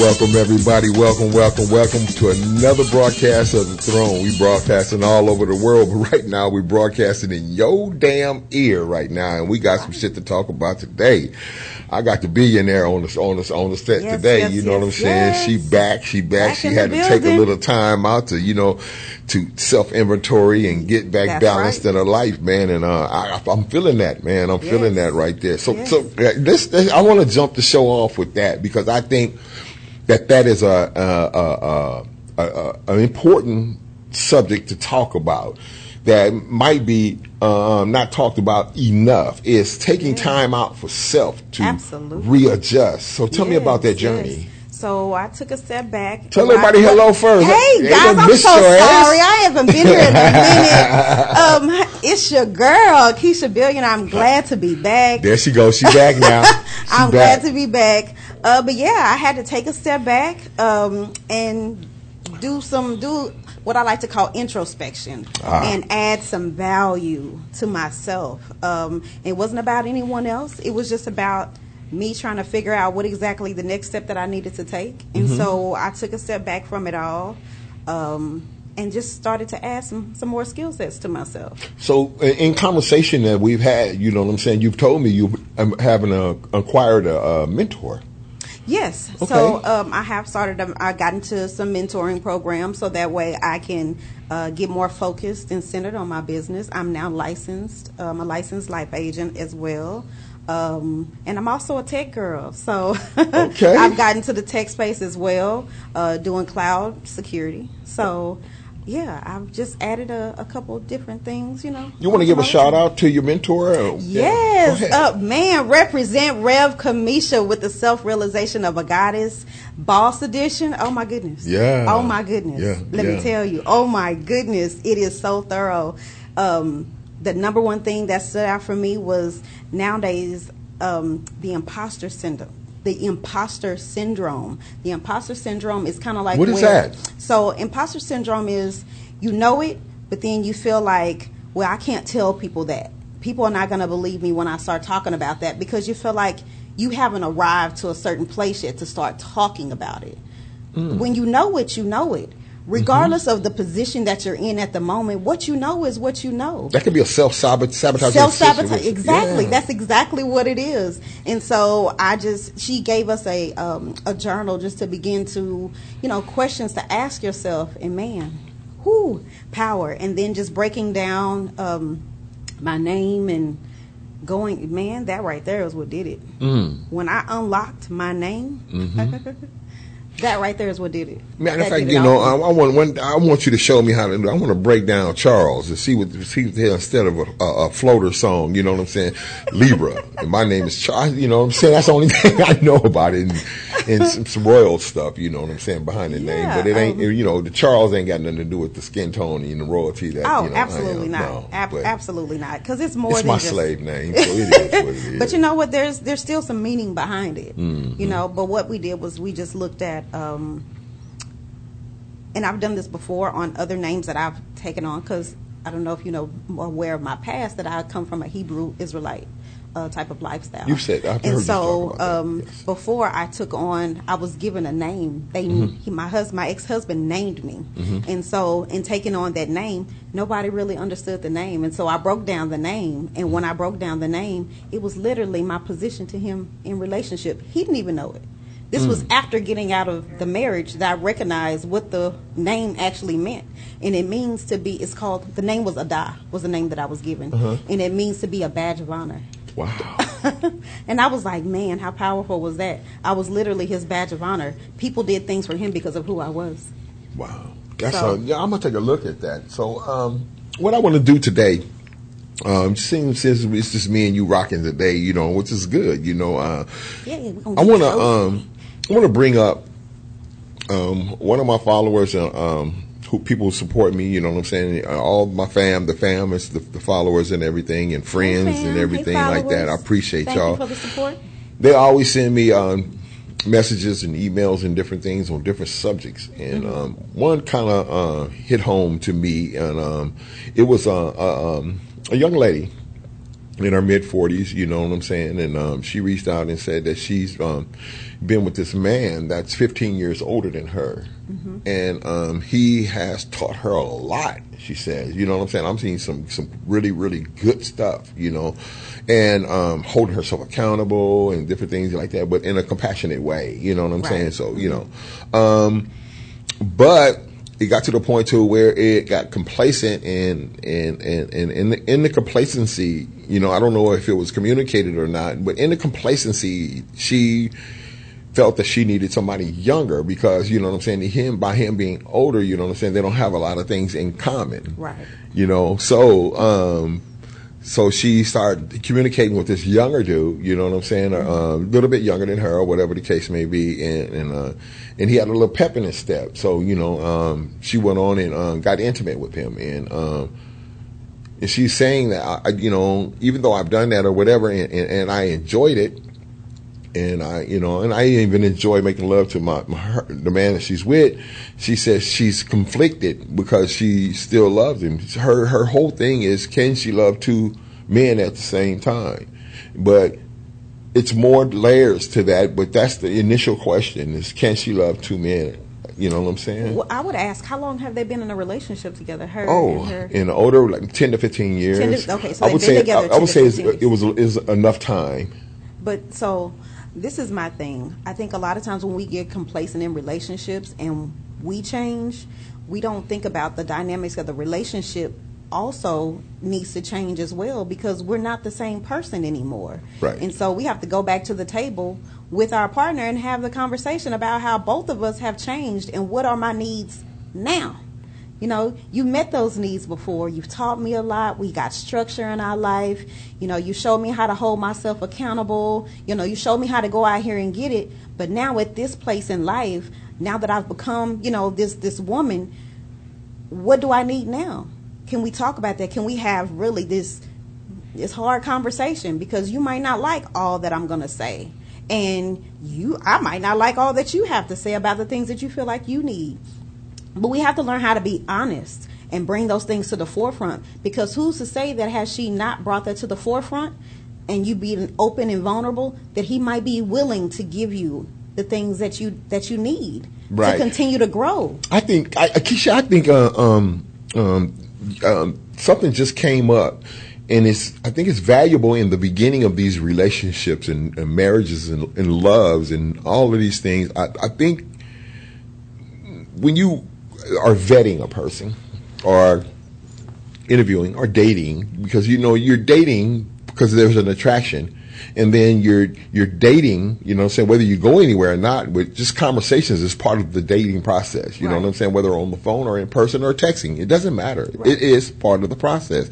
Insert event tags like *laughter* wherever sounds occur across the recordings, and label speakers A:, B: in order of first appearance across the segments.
A: Welcome, everybody. Welcome, welcome, welcome to another broadcast of the Throne. We broadcasting all over the world, but right now we broadcasting in your damn ear right now, and we got some shit to talk about today. I got the billionaire on the on the on the set
B: Yes,
A: today.
B: yes,
A: you know what I'm saying?
B: yes.
A: She back. She back.
B: Back
A: she had to take a little time out to you know to self inventory and get back
B: That's
A: balanced
B: right.
A: in her life, man. And uh, I, I'm feeling that, man. I'm feeling that right there. So
B: Yes.
A: so uh, this, this I want to jump the show off with that because I think that that is a, a, a, a, a an important subject to talk about that might be um, not talked about enough is taking time out for self to
B: Absolutely.
A: readjust. So tell me about that journey.
B: yes. So I took a step back.
A: Tell everybody
B: I-
A: hello first.
B: Hey guys, I'm so
A: your ass.
B: sorry. I haven't been here in a *laughs* minute. Um, it's your girl, Keisha Billion. I'm glad to be back.
A: There she goes. She's back now. *laughs* She
B: I'm
A: back.
B: glad to be back. Uh, but yeah, I had to take a step back um, and do some do what I like to call introspection
A: Ah.
B: and add some value to myself. Um, it wasn't about anyone else. It was just about me trying to figure out what exactly the next step that I needed to take. And
A: Mm-hmm.
B: so I took a step back from it all. Um, and just started to add some, some more skill sets to myself.
A: So, in in conversation that we've had, you know what I'm saying. You've told me you um, having a, acquired a, a mentor.
B: Yes.
A: Okay.
B: So um, I have started. Um, I got into some mentoring programs so that way I can uh, get more focused and centered on my business. I'm now licensed. I'm a licensed life agent as well. Um, and I'm also a tech girl, so *laughs*
A: Okay.
B: I've gotten to the tech space as well, uh, doing cloud security. So, yeah, I've just added a, a couple of different things. You know.
A: You want to give a shout out to your mentor? or-
B: Yes,
A: Yeah,
B: uh, man, represent Rev Kamisha with the self realization of a goddess, boss edition. Oh my goodness.
A: Yeah.
B: Oh my goodness.
A: Yeah,
B: Let
A: yeah.
B: me tell you. Oh my goodness, it is so thorough. Um, the number one thing that stood out for me was nowadays um, the imposter syndrome. The imposter syndrome. The imposter syndrome is kind of like
A: What is
B: where-
A: that?
B: so imposter syndrome is you know it, but then you feel like, well, I can't tell people that. People are not going to believe me when I start talking about that because you feel like you haven't arrived to a certain place yet to start talking about it.
A: Mm.
B: When you know it, you know it. Regardless of the position that you're in at the moment, what you know is what you know
A: That could be a self sabotage.
B: self sabotage. Exactly.
A: Yeah.
B: That's exactly what it is. And so I just she gave us a um, a journal just to begin to you know questions to ask yourself. And man, whoo, power. And then just breaking down um, my name and going. Man, that right there is what did it.
A: Mm.
B: When I unlocked my name. *laughs* That right there is what did it.
A: Matter of fact, you know. I, I want one, I want you to show me how to. I want to break down Charles and see what see there instead of a, a, a floater song. You know what I'm saying? Libra. and my name is Charles. You know what I'm saying? That's the only *laughs* thing I know about it, and, and some, some royal stuff. You know what I'm saying behind the name, but it ain't.
B: um,
A: you know, the Charles ain't got nothing to do with the skin tone and the royalty that.
B: Oh,
A: you know,
B: absolutely
A: am.
B: not.
A: No,
B: Ab- absolutely not. Because it's more
A: It's
B: than
A: my
B: just
A: slave name, so it *laughs* is what it is.
B: But you know what? There's there's still some meaning behind it.
A: Mm-hmm.
B: You know, but what we did was we just looked at, um, and I've done this before on other names that I've taken on because I don't know if you know aware of my past that I come from a Hebrew Israelite uh, type of lifestyle.
A: You've said- I've heard
B: and
A: you
B: so
A: talk about that,
B: um,
A: yes.
B: before I took on, I was given a name. They
A: Mm-hmm.
B: he, my husband, my ex husband named me, and so in taking on that name, nobody really understood the name, and so I broke down the name. And when I broke down the name, it was literally my position to him in relationship. He didn't even know it. This was
A: Mm.
B: after getting out of the marriage that I recognized what the name actually meant, and it means to be. It's called the name was Adah was the name that I was given,
A: Uh-huh.
B: and it means to be a badge of honor.
A: Wow. *laughs*
B: and I was like, man, how powerful was that? I was literally his badge of honor. People did things for him because of who I was.
A: Wow. That's
B: So-
A: a, yeah, I'm gonna take a look at that. So, um, what I want to do today, um, seems since it's just me and you rocking today, you know, which is good. You know, uh,
B: Yeah, yeah, we're gonna
A: I want to, um, I want to bring up, um, one of my followers, uh, um, who people who support me. You know what I'm saying? All my fam, the fam is the, the followers and everything, and friends
B: Hey,
A: and
B: Hey,
A: everything like that. I appreciate
B: Thank
A: y'all
B: for the support.
A: they always send me um, messages and emails and different things on different subjects. And
B: Mm-hmm.
A: um, one kind of uh, hit home to me, and um, it was uh, uh, um, a young lady, in her mid 40s, you know what I'm saying? And um, she reached out and said that she's um, been with this man that's 15 years older than her. Mm-hmm. And um, he has taught her a lot, she says. You know what I'm saying? I'm seeing some, some really, really good stuff, you know, and um, holding herself accountable and different things like that, but in a compassionate way, you know what I'm right. saying? So, you know. Um, but it got to the point to where it got complacent and and and, and in the, in the complacency you know i don't know if it was communicated or not but in the complacency she felt that she needed somebody younger because you know what i'm saying him by him being older you know what i'm saying they don't have a lot of things in common
B: right
A: you know so um so she started communicating with this younger dude, you know what I'm saying, a uh, little bit younger than her, or whatever the case may be, and and, uh, and he had a little pep in his step. So you know, um, she went on and um, got intimate with him, and um, and she's saying that I, you know, even though I've done that or whatever, and, and, and I enjoyed it, and I, you know, and I even enjoy making love to my, my her, the man that she's with. She says she's conflicted because she still loves him. Her her whole thing is can she love two men at the same time? But it's more layers to that. But that's the initial question: is can she love two men? You know what I'm saying?
B: Well, I would ask, how long have they been in a relationship together? Her
A: oh,
B: her?
A: in older, like ten to fifteen years.
B: To, okay, so I would say I,
A: I would say it was is enough time.
B: But so this is my thing. I think a lot of times when we get complacent in relationships and we change, we don't think about the dynamics of the relationship also needs to change as well because we're not the same person anymore.
A: Right.
B: And so we have to go back to the table with our partner and have the conversation about how both of us have changed and what are my needs now. You know, you met those needs before. You've taught me a lot. We got structure in our life. You know, you showed me how to hold myself accountable. You know, you showed me how to go out here and get it. But now at this place in life, now that I've become, you know, this this woman, what do I need now? Can we talk about that? Can we have really this this hard conversation because you might not like all that I'm going to say. And you I might not like all that you have to say about the things that you feel like you need. But we have to learn how to be honest and bring those things to the forefront because who's to say that has she not brought that to the forefront and you being open and vulnerable that he might be willing to give you the things that you that you need
A: right.
B: to continue to grow.
A: I think I, Keisha, I think uh, um, um, um, something just came up and it's I think it's valuable in the beginning of these relationships and, and marriages and, and, loves and all of these things. I, I think when you are vetting a person or interviewing or dating because you know you're dating because there's an attraction. And then you're you're dating you know what I'm saying whether you go anywhere or not but just conversations is part of the dating process. You right. know what I'm saying? Whether on the phone or in person or texting it doesn't matter. Right. it is part of the process.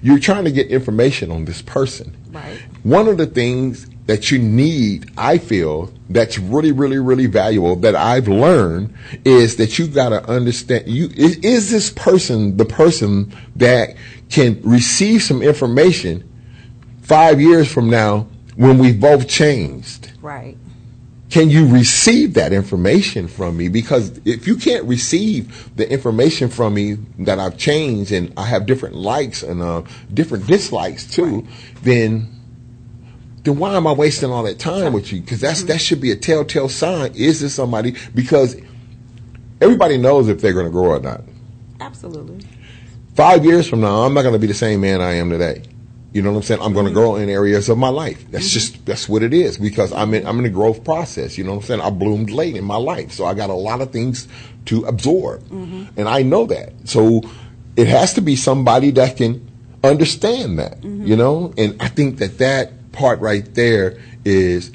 A: You're trying to get information on this person.
B: Right.
A: One of the things that you need, I feel, that's really, really, really valuable that I've learned is that you got to understand you is, is, this person the person that can receive some information five years from now when we've both changed?
B: Right.
A: Can you receive that information from me? Because if you can't receive the information from me that I've changed and I have different likes and uh, different dislikes too, right. then then why am I wasting all that time with you? Because that's that should be a telltale sign. Is this somebody? Because everybody knows if they're going to grow or not.
B: Absolutely.
A: Five years from now, I'm not going to be the same man I am today. You know what I'm saying? I'm going to mm-hmm. grow in areas of my life. That's mm-hmm. just that's what it is because I'm in I'm in a growth process. You know what I'm saying? I bloomed late in my life, so I got a lot of things to absorb, mm-hmm. and I know that. So it has to be somebody that can understand that. Mm-hmm. You know, and I think that that part right there is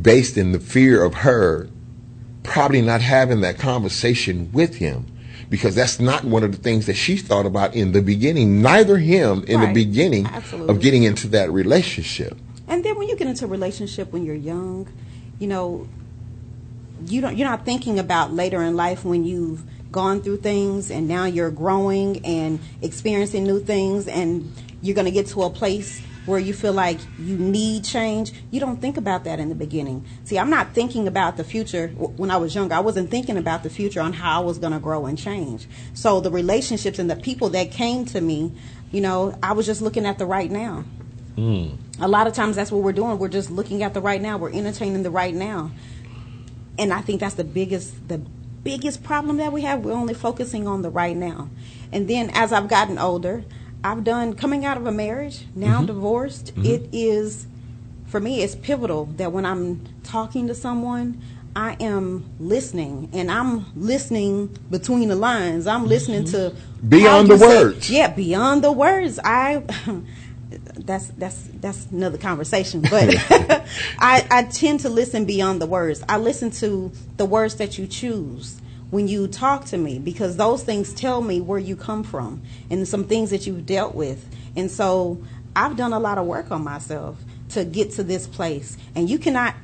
A: based in the fear of her probably not having that conversation with him because that's not one of the things that she thought about in the beginning neither him in right. the beginning
B: Absolutely.
A: of getting into that relationship
B: and then when you get into a relationship when you're young you know you don't you're not thinking about later in life when you've gone through things and now you're growing and experiencing new things and you're going to get to a place where you feel like you need change, you don't think about that in the beginning. See, I'm not thinking about the future when I was younger. I wasn't thinking about the future on how I was going to grow and change. So the relationships and the people that came to me, you know, I was just looking at the right now.
A: Mm.
B: A lot of times that's what we're doing. We're just looking at the right now. We're entertaining the right now. And I think that's the biggest the biggest problem that we have. We're only focusing on the right now. And then as I've gotten older, I've done coming out of a marriage, now
A: Mm-hmm.
B: divorced, it is for me it's pivotal that when I'm talking to someone, I am listening and I'm listening between the lines. I'm listening to
A: Mm-hmm. Beyond the
B: say-
A: words.
B: yeah, beyond the words. I *laughs* that's that's that's another conversation. *laughs* But *laughs* I I tend to listen beyond the words. I listen to the words that you choose when you talk to me because those things tell me where you come from and some things that you've dealt with. And so I've done a lot of work on myself to get to this place. And you cannot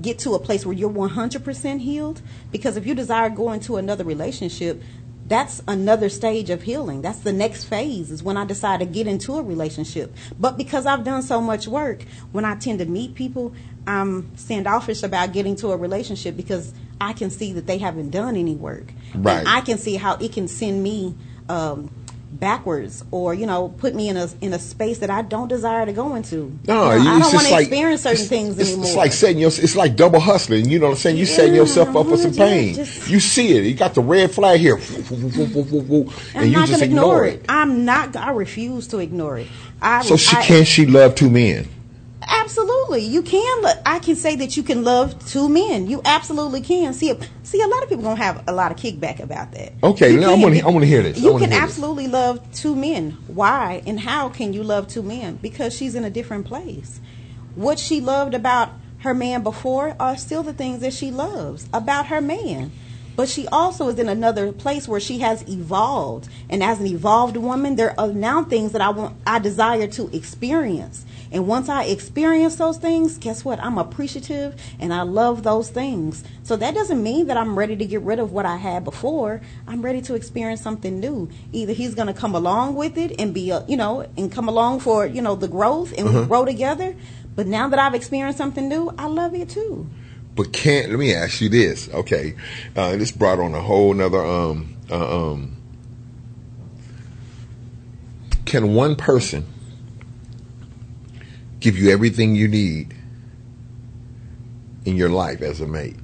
B: get to a place where you're 100% healed because if you desire going to another relationship, that's another stage of healing. That's the next phase is when I decide to get into a relationship. But because I've done so much work, when I tend to meet people, I'm standoffish about getting to a relationship because I can see that they haven't done any work.
A: Right.
B: And I can see how it can send me um, backwards or you know put me in a in a space that I don't desire to go into.
A: No,
B: You know, I don't want to
A: like-
B: experience certain
A: it's-
B: things
A: it's,
B: anymore.
A: It's like setting your, it's like double hustling. You know what I'm saying? You setting yourself up for some pain.
B: just-
A: you see it. You got the red flag here,
B: I'm
A: and you
B: not
A: just ignore it.
B: I'm not. I refuse to ignore it. I,
A: So she
B: I-
A: can she love two men?
B: Absolutely, you can. Lo- I can say that you can love two men. You absolutely can. See, see, a lot of people gonna have a lot of kickback about that.
A: Okay,
B: You
A: now I
B: can.
A: wanna- I wanna hear this.
B: You can
A: hear this.
B: absolutely love two men. Why and how can you love two men? Because she's in a different place. What she loved about her man before are still the things that she loves about her man. But she also is in another place where she has evolved, and as an evolved woman, there are now things that I want, I desire to experience. And once I experience those things, guess what? I'm appreciative and I love those things. So that doesn't mean that I'm ready to get rid of what I had before. I'm ready to experience something new. Either he's going to come along with it and be, a, you know, and come along for, you know, the growth and we grow together. But now that I've experienced something new, I love it too.
A: But can't let me ask you this, okay? Uh, this brought on a whole nother um uh, um. Can one person give you everything you need in your life as a mate?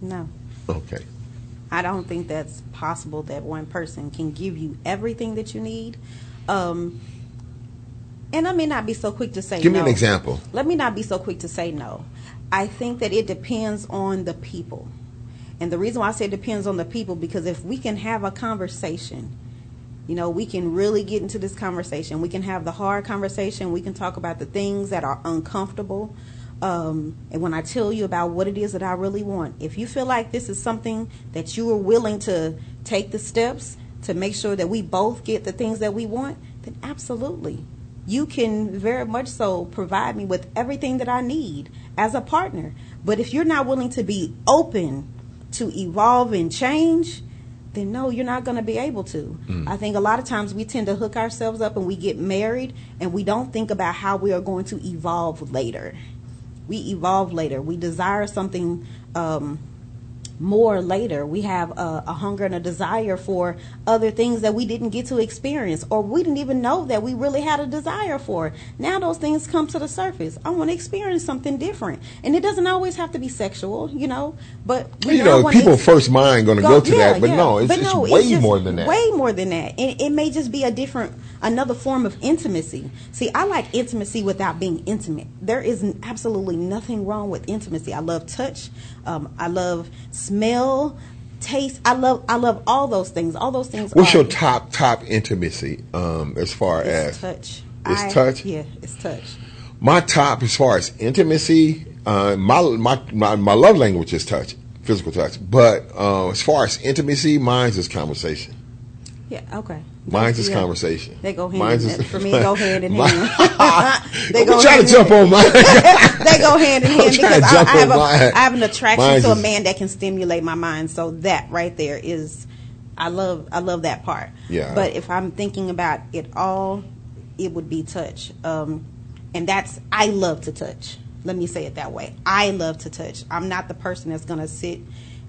B: No.
A: Okay.
B: I don't think that's possible that one person can give you everything that you need. Um, and I may not be so quick to say no.
A: Give me an example.
B: Let me not be so quick to say no. I think that it depends on the people. And the reason why I say it depends on the people because if we can have a conversation, you know, we can really get into this conversation. We can have the hard conversation. We can talk about the things that are uncomfortable. Um, and when I tell you about what it is that I really want, if you feel like this is something that you are willing to take the steps to make sure that we both get the things that we want, then absolutely. You can very much so provide me with everything that I need as a partner. But if you're not willing to be open to evolve and change, then no, you're not going to be able to. I think a lot of times we tend to hook ourselves up and we get married and we don't think about how we are going to evolve later. We evolve later. We desire something um, more later. We have a, a hunger and a desire for other things that we didn't get to experience or we didn't even know that we really had a desire for. Now those things come to the surface. I want to experience something different. And it doesn't always have to be sexual, you know, but
A: You
B: now
A: know, people first mind going to go, to
B: yeah,
A: that, but
B: yeah.
A: no, it's,
B: But
A: it's
B: no,
A: way
B: just
A: more than that.
B: Way more than that. And it may just be a different, another form of intimacy. See, I like intimacy without being intimate. There is absolutely nothing wrong with intimacy. I love touch. Um, I love smell, taste. I love, I love all those things. All those things.
A: What's your top top intimacy um, as far
B: It's
A: as
B: touch.
A: It's
B: I-
A: touch?
B: Yeah, it's touch.
A: my top as far as intimacy? Uh, my, my my my love language is touch, physical touch. But uh, as far as intimacy, mine's is conversation.
B: Yeah. Okay.
A: Mine's is
B: Yeah.
A: conversation.
B: They go hand
A: Mine's
B: in hand. For me, go hand in hand. *laughs* they go
A: trying
B: hand
A: to
B: in
A: jump
B: hand.
A: on mine. *laughs*
B: they go hand in *laughs*
A: I'm
B: hand because I, I have a. I have an attraction
A: Mine's
B: to a man that can stimulate my mind. So that right there is, I love I love that part.
A: Yeah.
B: But if I'm thinking about it all, it would be touch. Um, and that's I love to touch. Let me say it that way. I love to touch. I'm not the person that's gonna sit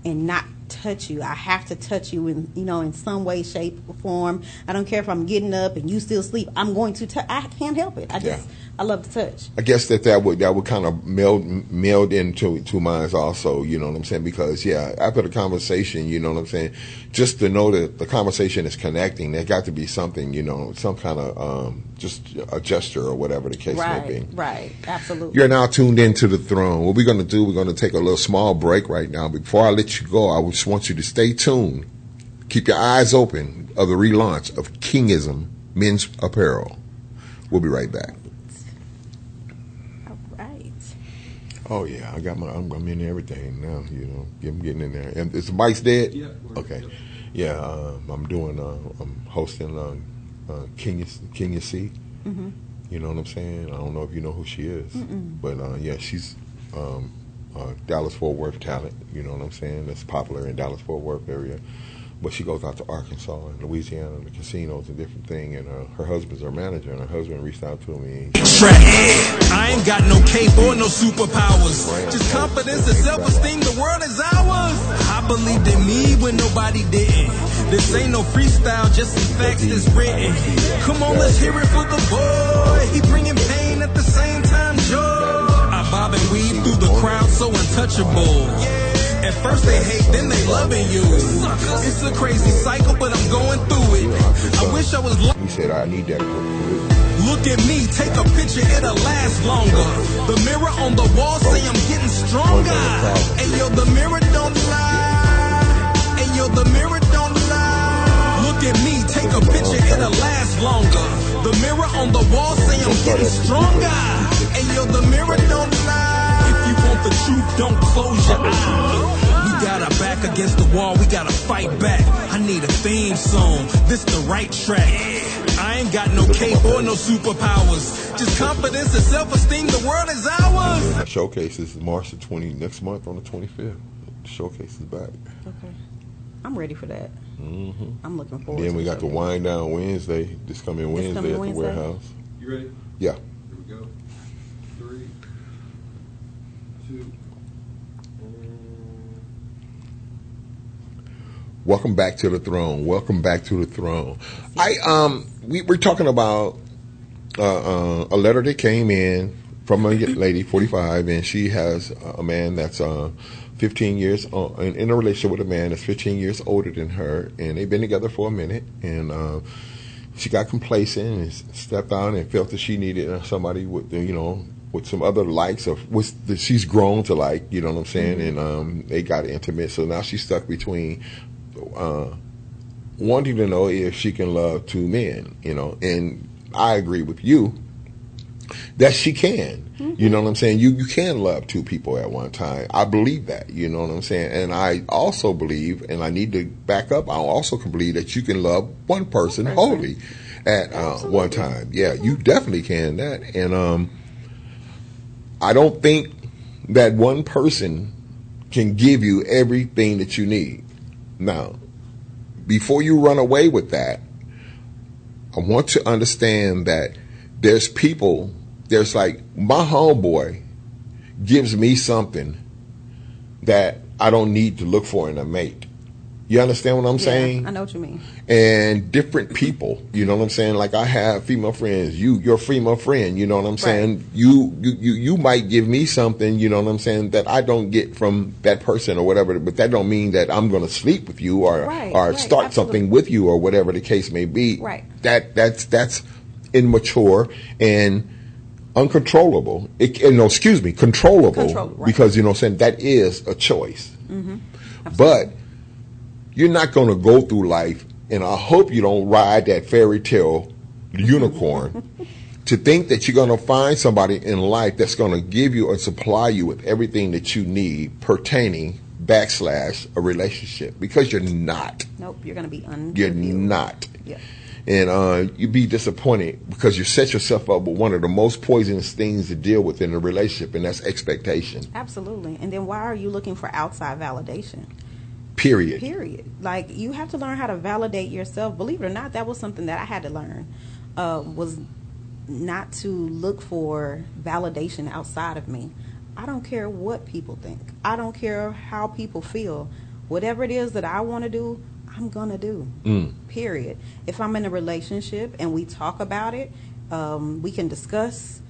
B: and not touch you. I have to touch you in you know in some way, shape, or form. I don't care if I'm getting up and you still sleep. I'm going to. I can't help it. I just
A: Yeah.
B: I love the touch.
A: I guess that that would that would kind of meld meld into two minds also. You know what I'm saying? Because yeah, after the conversation, you know what I'm saying. Just to know that the conversation is connecting, there got to be something, you know, some kind of um, just a gesture or whatever the case
B: Right,
A: may be.
B: right, absolutely.
A: You're now tuned into the throne. What we're going to do, we're going to take a little small break right now. Before I let you go, I just want you to stay tuned. Keep your eyes open of the relaunch of Kingism Men's Apparel. We'll be right back.
B: All right.
A: Oh yeah, I got my. I'm, I'm in everything now. You know, I'm getting in there. And is the mic's dead?
C: Yeah,
A: Okay.
C: yep.
A: Yeah, um, I'm doing. Uh, I'm hosting uh, uh, Kenya Kenya C.
B: Mm-hmm.
A: You know what I'm saying? I don't know if you know who she is, but uh, yeah, she's um, uh, Dallas Fort Worth talent. You know what I'm saying? That's popular in Dallas Fort Worth area. But she goes out to Arkansas and Louisiana and the casinos and different thing. And uh, her husband's her manager, and her husband reached out to me.
C: I ain't got no cape or no superpowers. Just confidence and self-esteem. The world is ours. I believed in me when nobody didn't. This ain't no freestyle, just facts that's written. Come on, let's hear it for the boy. He bringing pain at the same time joy. I bob and weave through the crowd, so untouchable. At first they hate, then they loving you. It's a crazy cycle, but I'm going through it. I wish I was.
A: He said, "I need that."
C: Look at me, take a picture, it'll last longer. The mirror on the wall say I'm getting stronger. And yo, the mirror don't lie. And yo, the mirror don't lie. Look at me, take a picture, it'll last longer. The mirror on the wall say I'm getting stronger. And yo, the mirror don't lie. If you want the truth, don't close your eyes. We got our back against the wall, we gotta fight back. I need a theme song, this the right track. I ain't got no cape or no superpowers. Just confidence and self-esteem, the world is ours.
A: Showcase is March the 20 next month on the 25th. Showcase is back.
B: Okay. I'm ready for that.
A: hmm
B: I'm looking forward
A: Then
B: to
A: we got the wind down Wednesday. This coming
B: This
A: Wednesday
B: coming
A: at the
B: Wednesday?
A: warehouse.
D: You ready?
A: Yeah.
D: Here we go. Three, two, and
A: Welcome back to the throne. Welcome back to the throne. I um we were talking about uh, uh, a letter that came in from a lady, 45, and she has a man that's uh 15 years uh, in, in a relationship with a man that's 15 years older than her, and they've been together for a minute, and uh, she got complacent and stepped out and felt that she needed uh, somebody with you know with some other likes of that she's grown to like you know what i'm saying and um they got intimate so now she's stuck between uh wanting to know if she can love two men you know? And i agree with you that she can. You know what i'm saying? You you can love two people at one time. I believe that you know what i'm saying? And i also believe and i need to back up i also can believe that you can love one person
B: person.
A: wholly at uh, one time. Yeah you definitely can that. And um i don't think that one person can give you everything that you need now before you run away with that I want to understand that there's people, there's like my homeboy gives me something that I don't need to look for in a mate. You understand what I'm
B: Yeah,
A: saying?
B: I know what you mean.
A: and different people. You know what I'm saying? Like I have female friends. You, your female friend. You know what I'm saying? You, you, you, you might give me something. You know what I'm saying that I don't get from that person or whatever. But that don't mean that I'm going to sleep with you or
B: Right,
A: or
B: right,
A: start
B: absolutely.
A: something with you or whatever the case may be.
B: Right.
A: That that's that's immature and uncontrollable. It, and no, excuse me, controllable.
B: Right.
A: Because you know, what I'm saying that is a choice.
B: Mm-hmm.
A: But you're not going to go through life, and I hope you don't ride that fairy tale unicorn *laughs* to think that you're going to find somebody in life that's going to give you and supply you with everything that you need pertaining backslash a relationship because you're not.
B: Nope, you're gonna be
A: un.
B: You're
A: not.
B: Yeah.
A: And uh, you'd be disappointed because you set yourself up with one of the most poisonous things to deal with in a relationship, and that's expectation.
B: Absolutely. And then why are you looking for outside validation?
A: Period.
B: Period. Like you have to learn how to validate yourself. Believe it or not, that was something that I had to learn. Uh, was not to look for validation outside of me. I don't care what people think. I don't care how people feel. Whatever it is that I want to do, I'm gonna do.
A: Mm.
B: Period. If I'm in a relationship and we talk about it, um, we can discuss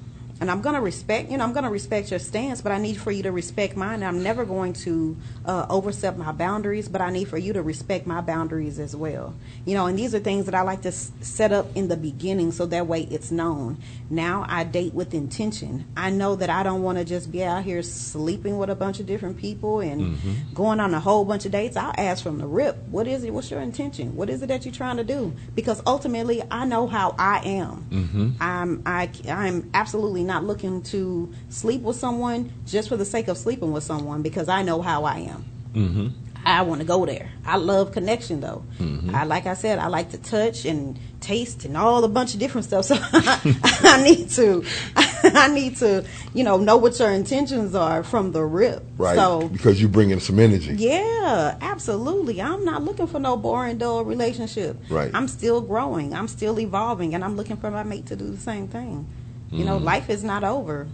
B: and I'm going to respect, you know, I'm going to respect your stance, but I need for you to respect mine. I'm never going to uh, overstep my boundaries, but I need for you to respect my boundaries as well. You know, and these are things that I like to s- set up in the beginning so that way it's known. Now I date with intention. I know that I don't want to just be out here sleeping with a bunch of different people and going on a whole bunch of dates. I'll ask from the rip, what is it? What's your intention? What is it that you're trying to do? Because ultimately, I know how I am. I'm I, I'm absolutely not looking to sleep with someone just for the sake of sleeping with someone because I know how I am. Mm-hmm. I want to go there. I love connection though. Mm-hmm. I like I said, I like to touch and taste and all a bunch of different stuff. *laughs* So *laughs* I need to *laughs* I need to, you know, know what your intentions are from the rip.
A: Right.
B: So
A: because you bring in some energy.
B: yeah, absolutely. I'm not looking for no boring, dull relationship.
A: Right.
B: I'm still growing. I'm still evolving, and I'm looking for my mate to do the same thing. You know, life is not over.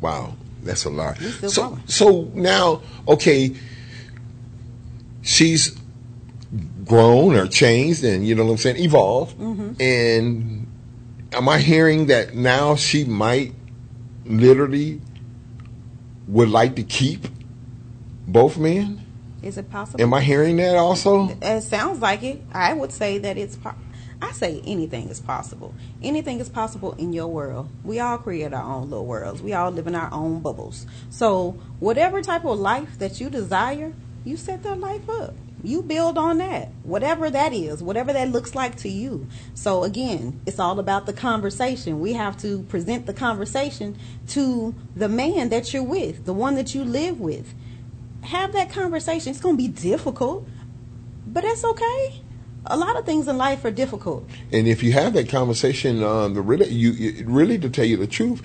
A: Wow, that's a lot. So, so now, okay, she's grown or changed, and you know what I'm saying, evolved.
B: Mm-hmm.
A: And am I hearing that now she might literally would like to keep both men?
B: Is it possible?
A: Am I hearing that also?
B: It sounds like it. I would say that it's. Po- I say anything is possible. Anything is possible in your world. We all create our own little worlds. We all live in our own bubbles. So whatever type of life that you desire, you set that life up. You build on that, whatever that is, whatever that looks like to you. So again, it's all about the conversation. We have to present the conversation to the man that you're with, the one that you live with. Have that conversation. It's going to be difficult, but that's okay. A lot of things in life are difficult.
A: And if you have that conversation, um, the really, you, really to tell you the truth,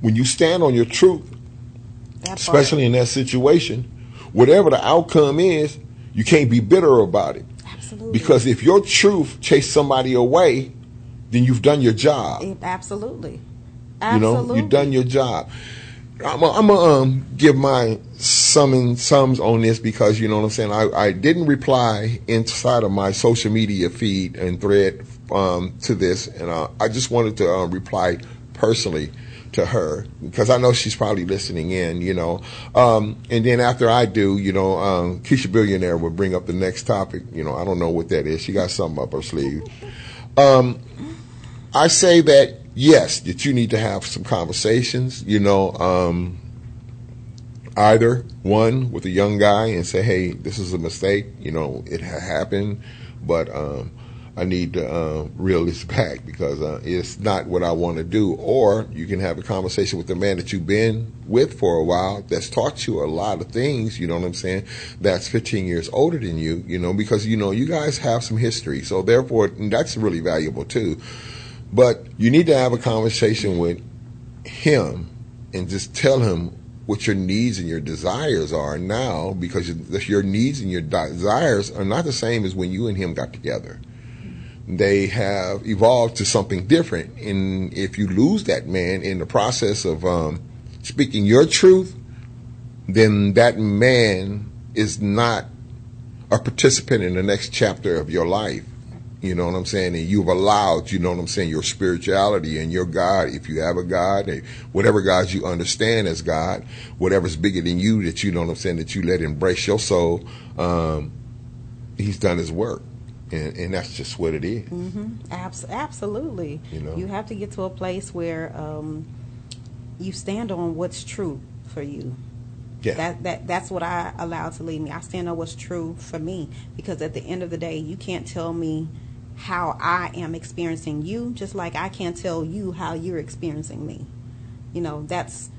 A: when you stand on your truth,
B: That part.
A: especially in that situation, whatever the outcome is, you can't be bitter about it.
B: absolutely
A: Because if your truth chased somebody away, then you've done your job.
B: It- absolutely,
A: You know,
B: absolutely.
A: you've done your job. I'm gonna I'm gonna, um, give my summing sums on this because you know what I'm saying. I, I didn't reply inside of my social media feed and thread um, to this, and uh, I just wanted to uh, reply personally to her because I know she's probably listening in. You know, um, and then after I do, you know, um, Keisha Billionaire will bring up the next topic. You know, I don't know what that is. She got something up her sleeve. Um, I say that yes, that you need to have some conversations. You know, um, either one with a young guy and say, "Hey, this is a mistake. You know, it ha- happened, but um, I need to uh, reel this *laughs* back because uh, it's not what I want to do." Or you can have a conversation with the man that you've been with for a while that's taught you a lot of things. You know what I'm saying? That's 15 years older than you. You know, because you know you guys have some history, so therefore that's really valuable too. But you need to have a conversation with him and just tell him what your needs and your desires are now because your needs and your desires are not the same as when you and him got together. They have evolved to something different. And if you lose that man in the process of um, speaking your truth, then that man is not a participant in the next chapter of your life. You know what I'm saying? And you've allowed, you know what I'm saying, your spirituality and your God, if you have a God, eh, whatever God you understand as God, whatever's bigger than you that you know what I'm saying, that you let embrace your soul, um, he's done his work. And, and that's just what it is.
B: Abs- absolutely.
A: You know?
B: you have to get to a place where um, you stand on what's true for you.
A: Yeah.
B: That that that's what I allow to lead me. I stand on what's true for me because at the end of the day, you can't tell me how I am experiencing you, just like I can't tell you how you're experiencing me. You know, that's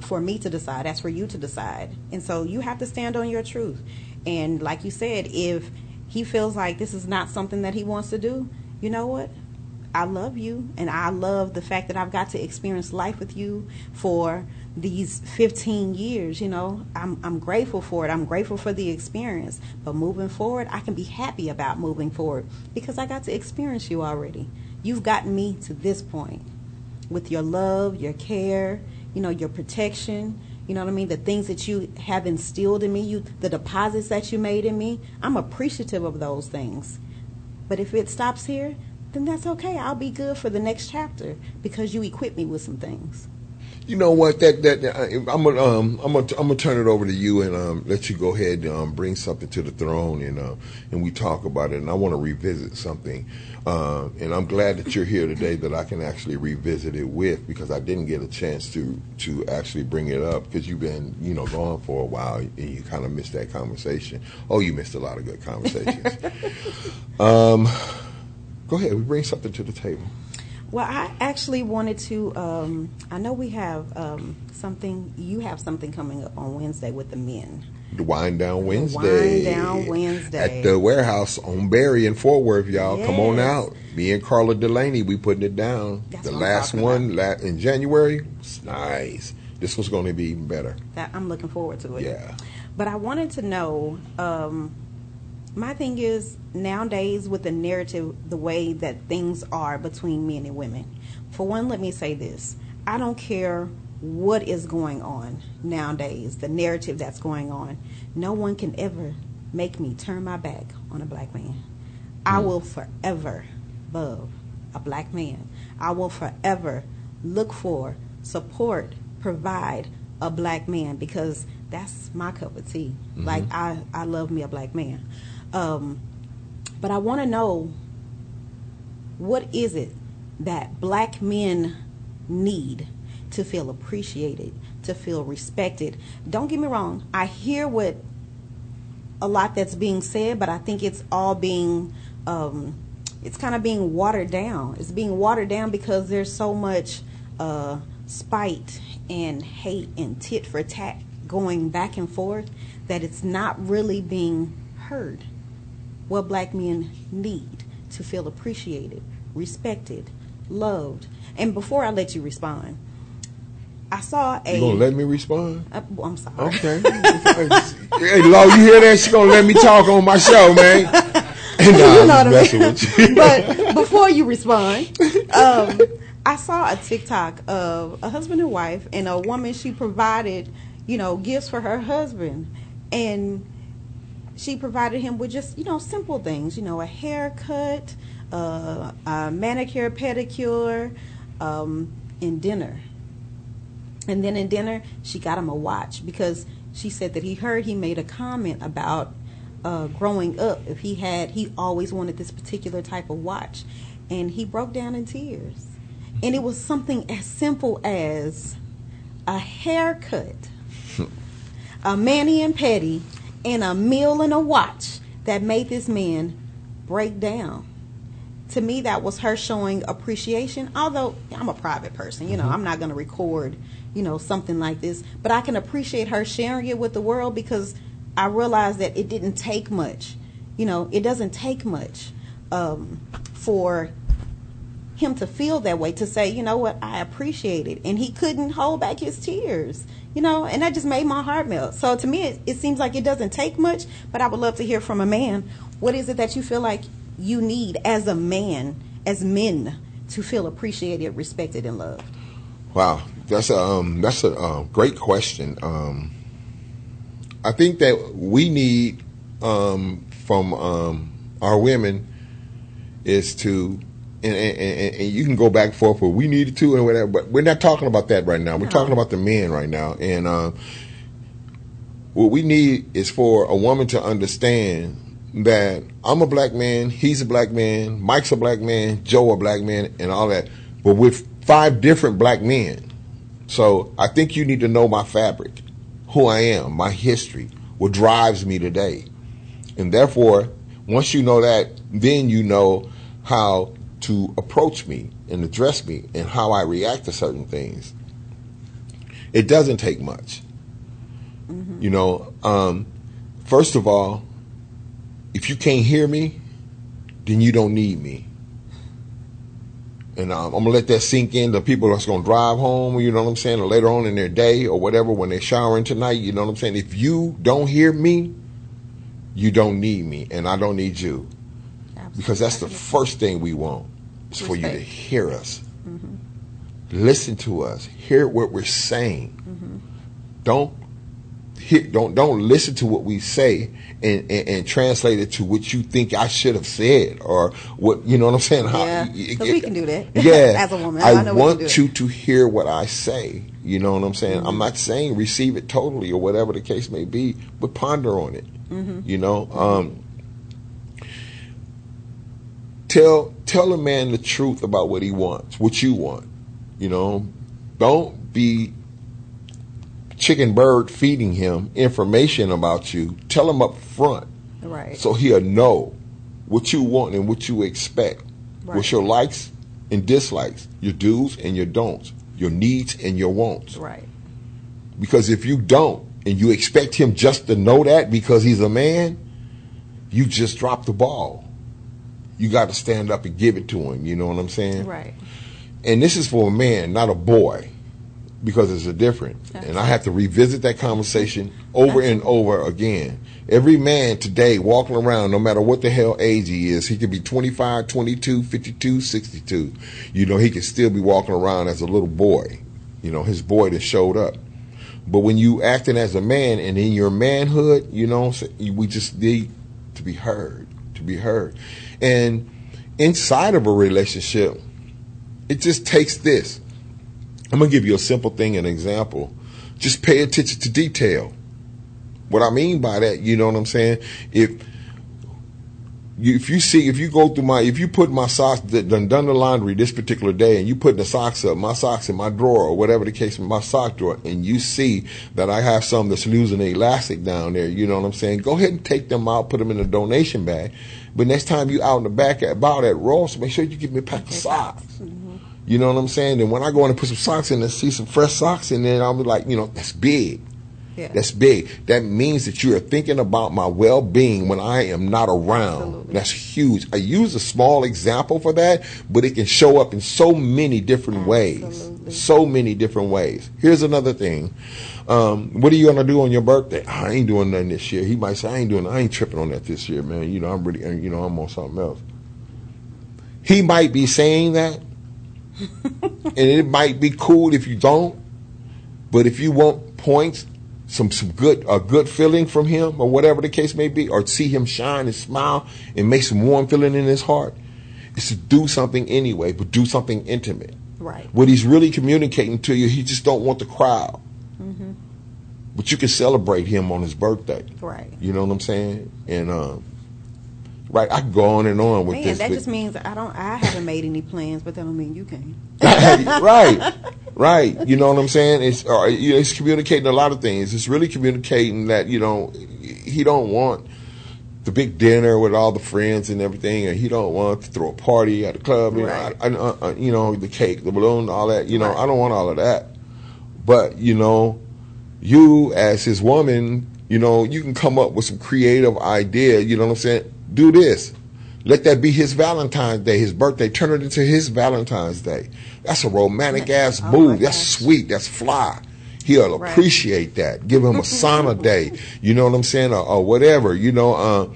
B: for me to decide. That's for you to decide. And so you have to stand on your truth. And like you said, if he feels like this is not something that he wants to do, you know what? I love you and I love the fact that I've got to experience life with you for these 15 years, you know. I'm I'm grateful for it. I'm grateful for the experience. But moving forward, I can be happy about moving forward because I got to experience you already. You've gotten me to this point with your love, your care, you know, your protection, you know what I mean? The things that you have instilled in me, you the deposits that you made in me. I'm appreciative of those things. But if it stops here, then that's okay. I'll be good for the next chapter because you equip me with some things.
A: You know what? That that, I'm gonna um, I'm gonna I'm gonna turn it over to you and um, let you go ahead and um, bring something to the throne and uh, and we talk about it. And I want to revisit something. Uh, and I'm glad that you're here today that I can actually revisit it with because I didn't get a chance to to actually bring it up because you've been you know gone for a while and you kind of missed that conversation. Oh, you missed a lot of good conversations. *laughs* um, go ahead. We bring something to the table.
B: Well, I actually wanted to. Um, I know we have um, something. You have something coming up on Wednesday with the men.
A: The Wind Down Wednesday.
B: Wind Down Wednesday.
A: At the warehouse on Berry in Fort Worth, y'all. Come on out. Me and Carla Delaney, we putting it down.
B: That's
A: the last one la- in January, it's nice. This one's going to be even better.
B: That I'm looking forward to it.
A: Yeah.
B: But I wanted to know. Um, my thing is nowadays with the narrative, the way that things are between men and women. For one, let me say this: I don't care what is going on nowadays, the narrative that's going on. No one can ever make me turn my back on a black man. I hmm. will forever love a black man. I will forever look for, support, provide a black man because that's my cup of tea. Mm-hmm. Like I, I love me a black man. Um, but I want to know what is it that black men need to feel appreciated, to feel respected. Don't get me wrong. I hear what a lot that's being said, but I think it's all being, um, it's kind of being watered down. It's being watered down because there's so much uh, spite and hate and tit for tat going back and forth that it's not really being heard. What black men need to feel appreciated, respected, loved. And before I let you respond, I saw a.
A: You to let me respond?
B: uh, well, I'm sorry.
A: Okay. *laughs* hey, Lo, you hear that? She to let me talk on my show, man. *laughs* nah,
B: You know
A: I'm
B: what I
A: messing
B: mean?
A: with you. *laughs*
B: but before you respond, um, I saw a TikTok of a husband and wife, and a woman she provided, you know, gifts for her husband, and she provided him with just you know simple things, you know, a haircut, uh, a manicure, pedicure, um, and dinner. And then in dinner, she got him a watch because she said that he heard he made a comment about uh, growing up. If he had, he always wanted this particular type of watch, and he broke down in tears. And it was something as simple as a haircut, *laughs* a mani and petty, and a meal and a watch that made this man break down. To me that was her showing appreciation although i'm a private person you know i'm not going to record you know something like this. But i can appreciate her sharing it with the world because i realized that it didn't take much you know it doesn't take much um, for him to feel that way to say you know what? I appreciate it. And he couldn't hold back his tears you know and that just made my heart melt. So to me it, it seems like it doesn't take much but i would love to hear from a man. What is it that you feel like you need as a man as men to feel appreciated respected and loved?
A: Wow, that's a um, that's a uh, great question. Um, I think that we need um, from um, our women is to, and, and, and, you can go back and forth, but we need to and whatever. But we're not talking about that right now. We're
B: No.
A: talking about the men right now, and uh, what we need is for a woman to understand that I'm a black man, he's a black man, Mike's a black man, Joe a black man, and all that. But with five different black men. So I think you need to know my fabric, who I am, my history, what drives me today. And therefore, once you know that, then you know how to approach me and address me and how I react to certain things. It doesn't take much. You know, um, first of all, if you can't hear me, then you don't need me. And um, I'm gonna let that sink in. The people that's gonna drive home, you know what I'm saying, or later on in their day or whatever, when they're showering tonight, you know what I'm saying. If you don't hear me, you don't need me, and I don't need you, because that's the first thing we want for you to hear us, listen to us, hear what we're saying. Don't hit, don't don't listen to what we say and, and, and translate it to what you think I should have said or what you know what I'm saying. How-
B: Yeah,
A: it-
B: we can do that. *laughs*
A: Yeah, *laughs*
B: As a woman,
A: I,
B: I know we can
A: want you to hear what I say. You know what I'm saying.
B: Mm-hmm.
A: I'm not saying receive it totally or whatever the case may be, but ponder on it.
B: Mm-hmm.
A: You know. Um, tell tell a man the truth about what he wants, what you want. You know, don't be chicken bird feeding him information about you. Tell him up front
B: Right.
A: so he'll know what you want and what you expect.
B: Right.
A: What's your likes and dislikes, your do's and your don'ts, your needs and your wants.
B: right.
A: Because if you don't and you expect him just to know that because he's a man, you just drop the ball. You got to stand up and give it to him. You know what I'm saying?
B: Right.
A: And this is for a man, not a boy, because it's a difference. And I have to revisit that conversation over and over again. Every man today walking around, no matter what the hell age he is, he could be 25, 22, 52, 62. You know, he could still be walking around as a little boy. You know, his boy that showed up. But when you acting as a man and in your manhood, you know, we just need to be heard, to be heard. And inside of a relationship, it just takes this. I'm gonna give you a simple thing, an example. Just pay attention to detail. What I mean by that, you know what I'm saying? If you, if you see, if you go through my, if you put my socks, done done the laundry this particular day, and you put the socks up, my socks in my drawer or whatever the case, my sock drawer, and you see that I have some that's losing the elastic down there, you know what I'm saying? Go ahead and take them out, put them in a donation bag. But next time you out in the back at, about at Ross, make sure you give me a pack of socks. Mm-hmm. You know what I'm saying? And when I go in and put some socks in and see some fresh socks in there, I'll be like, you know, that's big.
B: Yeah.
A: That's big. That means that you are thinking about my well being when I am not around.
B: Absolutely.
A: That's huge. I use a small example for that, but it can show up in so many different ways.
B: Absolutely.
A: So many different ways. Here's another thing. Um, what are you gonna do on your birthday? I ain't doing nothing this year. He might say, I ain't doing I ain't tripping on that this year, man. You know, I'm really you know, I'm on something else. He might be saying that. *laughs* and it might be cool if you don't. But if you want points, some some good a good feeling from him or whatever the case may be, or see him shine and smile and make some warm feeling in his heart, is to do something anyway, but do something intimate.
B: Right.
A: What he's really communicating to you, he just don't want the crowd.
B: Mm-hmm.
A: But you can celebrate him on his birthday.
B: Right.
A: You know what I'm saying? And um, right, I can go on and on with
B: Man,
A: this.
B: that just means I don't. I haven't made any plans, but that don't mean you can. *laughs*
A: right, right. You know what I'm saying? It's uh, you know, it's communicating a lot of things. It's really communicating that you know he don't want the big dinner with all the friends and everything, and he don't want to throw a party at the club. You
B: Right.
A: know, I, I, uh, you know the cake, the balloon, all that. You know,
B: Right.
A: I don't want all of that. But you know, you as his woman, you know, you can come up with some creative idea. You know what I'm saying? Do this. Let that be his Valentine's Day, his birthday. Turn it into his Valentine's Day. That's a romantic ass
B: Oh,
A: move. That's
B: gosh.
A: sweet. That's fly. He'll
B: Right.
A: appreciate that. Give him a sauna day. You know what I'm saying? Or, or whatever. You know, uh,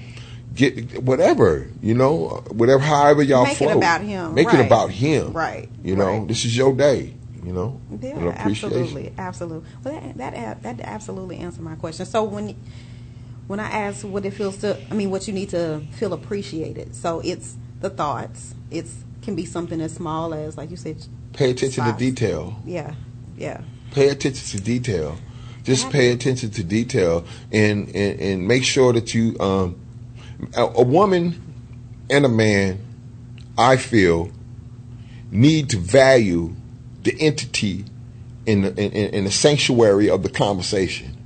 A: get whatever. You know, whatever. However y'all
B: Make it about him.
A: Make it about him.
B: Right.
A: You know,
B: Right.
A: this is your day. You know,
B: Yeah,
A: and appreciation.
B: absolutely, absolutely. Well, that that that absolutely answered my question. So when when I asked what it feels to, I mean, what you need to feel appreciated. So it's the thoughts. It's can be something as small as, like you said,
A: Pay attention to detail.
B: yeah, yeah,
A: pay attention to detail. Just pay attention to detail and, and, and make sure that you, um, a, a woman and a man, I feel, need to value the entity in the, in, in the sanctuary of the conversation.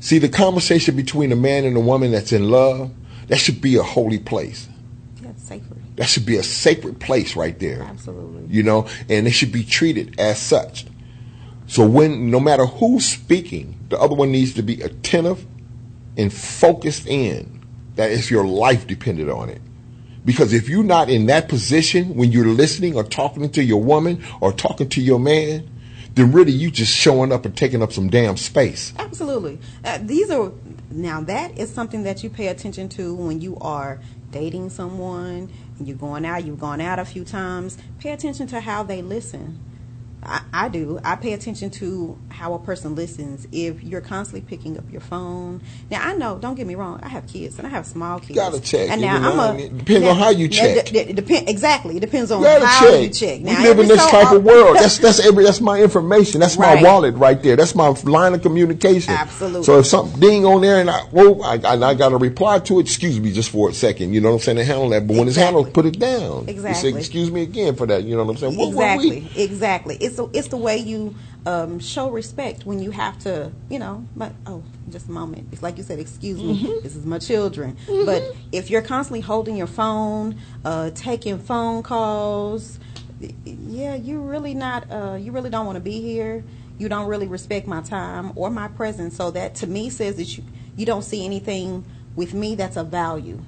A: See, the conversation between a man and a woman that's in love, that should be a holy place.
B: yeah, sacred.
A: That should be a sacred place right there
B: Absolutely.
A: you know, and they should be treated as such. So when, no matter who's speaking, the other one needs to be attentive and focused in. That if your life depended on it. Because if you're not in that position when you're listening or talking to your woman or talking to your man, then really you just showing up and taking up some damn space.
B: Absolutely. Uh, these are now that is something that you pay attention to when you are dating someone you're going out. You've gone out a few times. Pay attention to how they listen. I, I do. I pay attention to how a person listens. If you're constantly picking up your phone, now I know. Don't get me wrong. I have kids and I have small kids.
A: You gotta check,
B: And now I'm a.
A: depends on how you check.
B: d- d- depend exactly. It depends on
A: You
B: how
A: check.
B: you check.
A: we live in this
B: so
A: type of world. That's that's every that's my *laughs* information. That's my wallet right there. That's my line of communication.
B: Absolutely.
A: So if something ding on there and I whoa, I, I, I got to reply to it. Excuse me, just for a second. You know what I'm saying? To handle that. But when it's handled, put it down.
B: Exactly.
A: You say excuse me again for that. You know what I'm saying? What
B: exactly, exactly. It's the it's the way you um, show respect when you have to, you know. But oh, just a moment. It's like you said. Excuse me.
A: Mm-hmm.
B: This is my children. But if you're constantly holding your phone, uh, taking phone calls, yeah, you really not. Uh, you really don't want to be here. You don't really respect my time or my presence. So that to me says that you you don't see anything with me that's of value.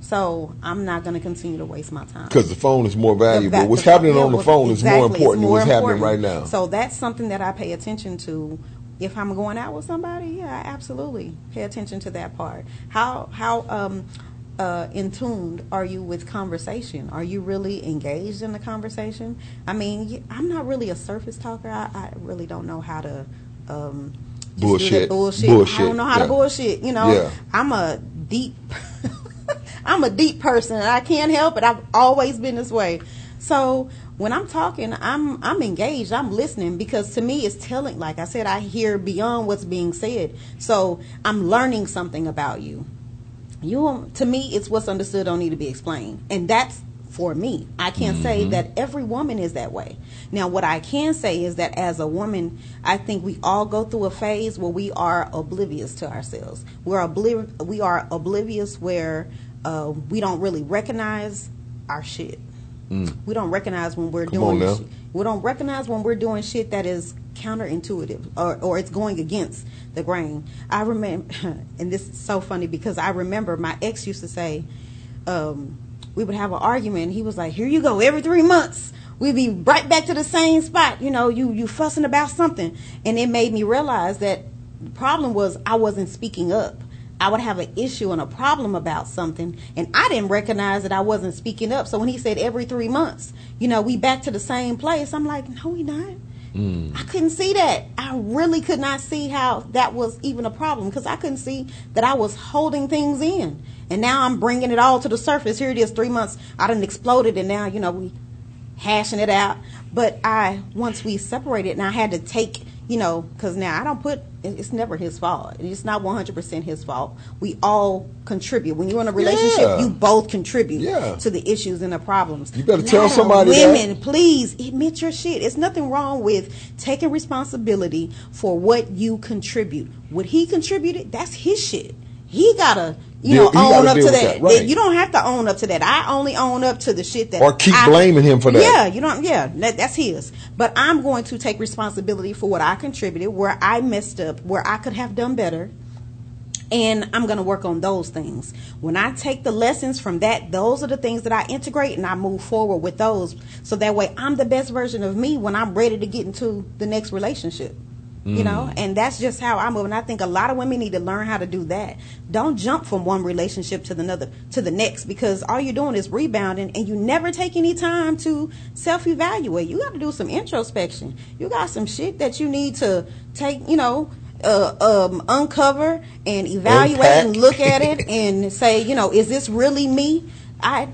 B: So I'm not going to continue to waste my time.
A: Because the phone is more valuable.
B: The
A: what's
B: the
A: happening
B: yeah,
A: on the phone is more
B: exactly,
A: important than
B: more
A: what's happening right now.
B: So that's something that I pay attention to. If I'm going out with somebody, yeah, I absolutely pay attention to that part. How how um, uh, in tuned are you with conversation? Are you really engaged in the conversation? I mean, I'm not really a surface talker. I, I really don't know how to. Um, just do that
A: Bullshit.
B: bullshit.
A: Bullshit,
B: I don't know how
A: yeah.
B: to bullshit. You know,
A: Yeah.
B: I'm a deep *laughs* I'm a deep person and I can't help it. I've always been this way. So when I'm talking, I'm I'm engaged. I'm listening because to me it's telling like I said, I hear beyond what's being said. So I'm learning something about you. You to me it's what's understood don't need to be explained. And that's for me. I can't say mm-hmm. that every woman is that way. Now what I can say is that as a woman, I think we all go through a phase where we are oblivious to ourselves. We're obliv- we are oblivious where uh, we don't really recognize our shit. We don't recognize when we're
A: Mm. Come
B: doing. We don't recognize when we're doing shit that is counterintuitive or, or it's going against the grain. I remember, *laughs* and this is so funny because I remember my ex used to say, um, we would have an argument. He was like, "Here you go, every three months." We'd be right back to the same spot. You know, you you fussing about something, and it made me realize that the problem was I wasn't speaking up. I would have an issue and a problem about something, and I didn't recognize that I wasn't speaking up. So when he said every three months, you know, we back to the same place, I'm like, no, we not. Mm. I couldn't see that. I really could not see how that was even a problem because I couldn't see that I was holding things in. And now I'm bringing it all to the surface. Here it is, three months. I done exploded, and now, you know, we hashing it out. But I, once we separated, and I had to take, you know, because now I don't put, it's never his fault. It's not 100% his fault. We all contribute. When you're in a relationship,
A: Yeah.
B: you both contribute
A: Yeah.
B: to the issues and the problems.
A: You better
B: A
A: tell somebody that.
B: women, please admit your shit. It's nothing wrong with taking responsibility for what you contribute. What he contributed, that's his shit. He gotta, you
A: Deal-
B: know, own up to that.
A: that, right.
B: You don't have to own up to that. I only own up to the shit that
A: Or keep
B: I-
A: blaming him for that.
B: Yeah, you don't. Yeah, that, that's his. But I'm going to take responsibility for what I contributed, where I messed up, where I could have done better and I'm going to work on those things. When I take the lessons from that, those are the things that I integrate and I move forward with those. So that way I'm the best version of me when I'm ready to get into the next relationship. You know, and that's just how I move. And I think a lot of women need to learn how to do that. Don't jump from one relationship to the another to the next because all you're doing is rebounding and you never take any time to self evaluate. You got to do some introspection. You got some shit that you need to take, you know, uh, um, uncover and evaluate and look at it *laughs* and say, you know, is this really me? I,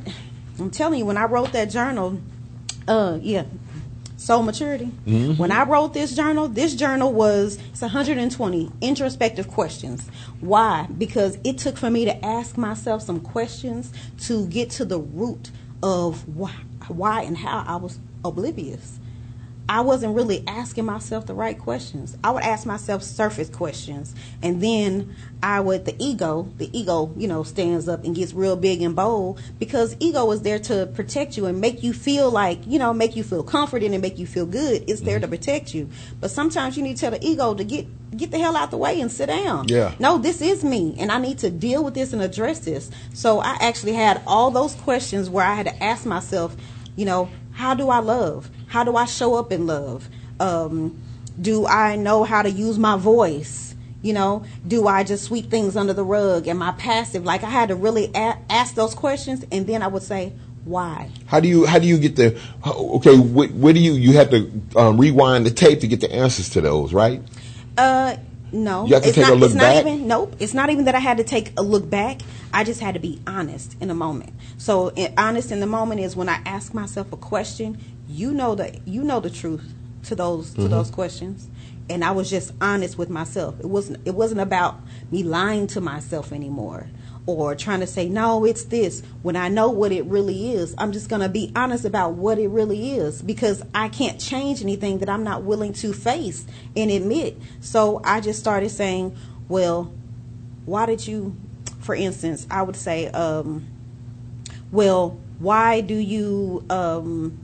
B: I'm telling you, when I wrote that journal, uh, yeah, soul maturity. Mm-hmm. When I wrote this journal, this journal was it's 120 introspective questions. Why? Because it took for me to ask myself some questions to get to the root of why, why and how I was oblivious. I wasn't really asking myself the right questions. I would ask myself surface questions, and then I would the ego, the ego, you know, stands up and gets real big and bold because ego is there to protect you and make you feel like, you know, make you feel comforted and make you feel good. It's there to mm-hmm. protect you. But sometimes you need to tell the ego to get get the hell out the way and sit down.
A: Yeah.
B: No, this is me, and I need to deal with this and address this. So I actually had all those questions where I had to ask myself, you know, how do I love? How do I show up in love? Um, do I know how to use my voice? You know, do I just sweep things under the rug? Am I passive? Like I had to really a- ask those questions, and then I would say, Why?
A: How do you how do you get the okay? Where, where do you you have to um, rewind the tape to get the answers to those, right?
B: Uh, no.
A: You have to
B: it's
A: take a
B: not,
A: look
B: it's
A: back?
B: Not even, nope. It's not even that I had to take a look back. I just had to be honest in the moment. So, in, honest in the moment is when I ask myself a question. You know the you know the truth to those
A: Mm-hmm.
B: to those questions, and I was just honest with myself. It wasn't it wasn't about me lying to myself anymore. Or trying to say, no, it's this. When I know what it really is, I'm just going to be honest about what it really is because I can't change anything that I'm not willing to face and admit. So I just started saying, well, why did you, for instance, I would say, um, well, why do you, um,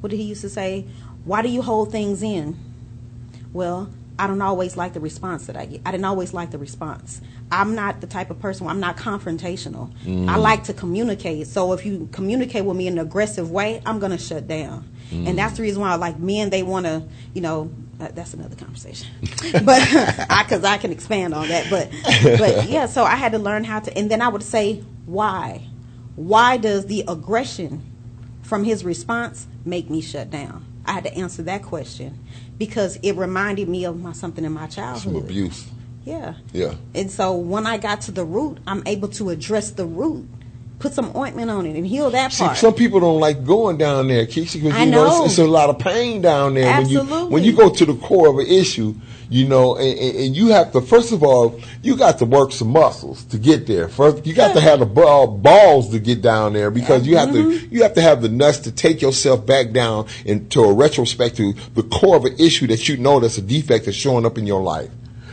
B: what did he used to say? Why do you hold things in? Well, I don't always like the response that I get. I didn't always like the response. I'm not the type of person. I'm not confrontational. I like to communicate. So if you communicate with me in an aggressive way, I'm gonna shut down. And that's the reason why, like men, they want to, you know, uh, that's another conversation. *laughs* but *laughs* because I, can expand on that. But but *laughs* yeah, so I had to learn how to. And then I would say, why? Why does the aggression from his response make me shut down? I had to answer that question because it reminded me of my something in my childhood.
A: Some abuse.
B: Yeah.
A: Yeah.
B: And so when I got to the root, I'm able to address the root, put some ointment on it, and heal that
A: See,
B: part.
A: some people don't like going down there, Keisha, because you know,
B: know.
A: It's, it's a lot of pain down there. When you
B: Absolutely.
A: when you go to the core of an issue, you know, and, and, you have to first of all, you got to work some muscles to get there. First, you got to have the ball, balls to get down there because you have
B: Mm-hmm.
A: to you have to have the nuts to take yourself back down into a retrospect to the core of an issue that you know that's a defect that's showing up in your life.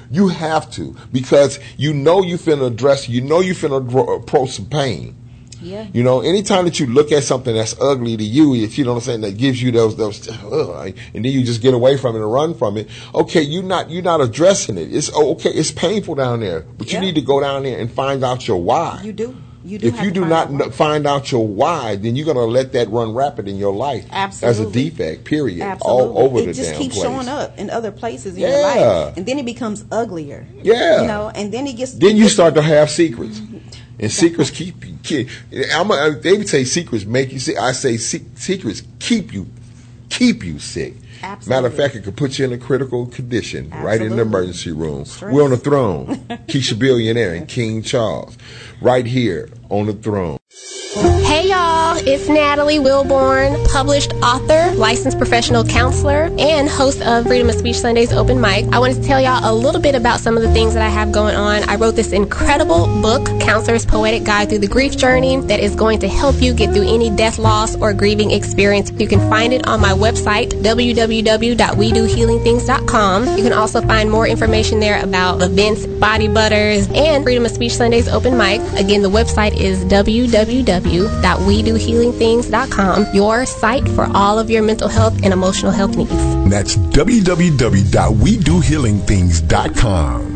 A: You have to because you know you finna address, you know you finna approach some pain.
B: Yeah.
A: You know, anytime that you look at something that's ugly to you, if you know what I'm saying, that gives you those those, ugh, and then you just get away from it and run from it. Okay, you're not you're not addressing it. It's oh, okay. It's painful down there, but you need to go down there and find out your why.
B: You do. You do.
A: If you do not
B: out
A: find out your why, then you're gonna let that run rapid in your life Absolutely. as a defect. Period.
B: Absolutely.
A: All over
B: it
A: the
B: just keeps
A: place.
B: showing up in other places in
A: Yeah.
B: your life, and then it becomes uglier.
A: Yeah.
B: You know, and then it gets.
A: Then you start to have secrets, mm-hmm. And secrets keep you. Keep, I'm a, they would say secrets make you sick. I say secrets keep you, keep you sick.
B: Absolutely.
A: Matter of fact, it could put you in a critical condition right in the emergency room.
B: Stress.
A: We're on the throne, *laughs* Keisha Billionaire and King Charles, right here on the throne.
E: Hey y'all, it's Natalie Wilborn, published author, licensed professional counselor, and host of Freedom of Speech Sundays Open Mic. I wanted to tell y'all a little bit about some of the things that I have going on. I wrote this incredible book, Counselor's Poetic Guide Through the Grief Journey, that is going to help you get through any death, loss, or grieving experience. You can find it on my website, www.wedohealingthings.com. You can also find more information there about events, body butters, and Freedom of Speech Sundays Open Mic. Again, the website is www.wedohealingthings.com, your site for all of your mental health and emotional health needs.
F: That's www.wedohealingthings.com.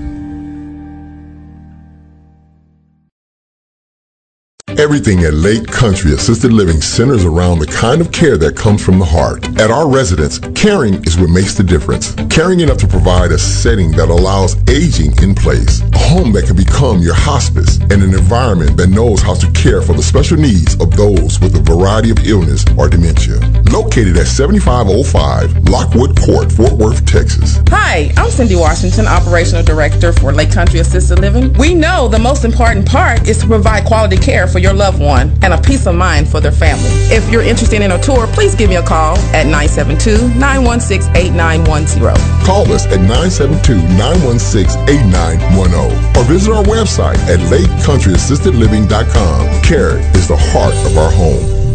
F: Everything at Lake Country Assisted Living centers around the kind of care that comes from the heart. At our residence, caring is what makes the difference. Caring enough to provide a setting that allows aging in place, a home that can become your hospice, and an environment that knows how to care for the special needs of those with a variety of illness or dementia. Located at 7505 Lockwood Court, Fort Worth, Texas.
G: Hi, I'm Cindy Washington, Operational Director for Lake Country Assisted Living. We know the most important part is to provide quality care for your loved one and a peace of mind for their family. If you're interested in a tour, please give me a call at 972-916-8910.
F: Call us at 972-916-8910 or visit our website at lakecountry.assistedliving.com. Care is the heart of our home.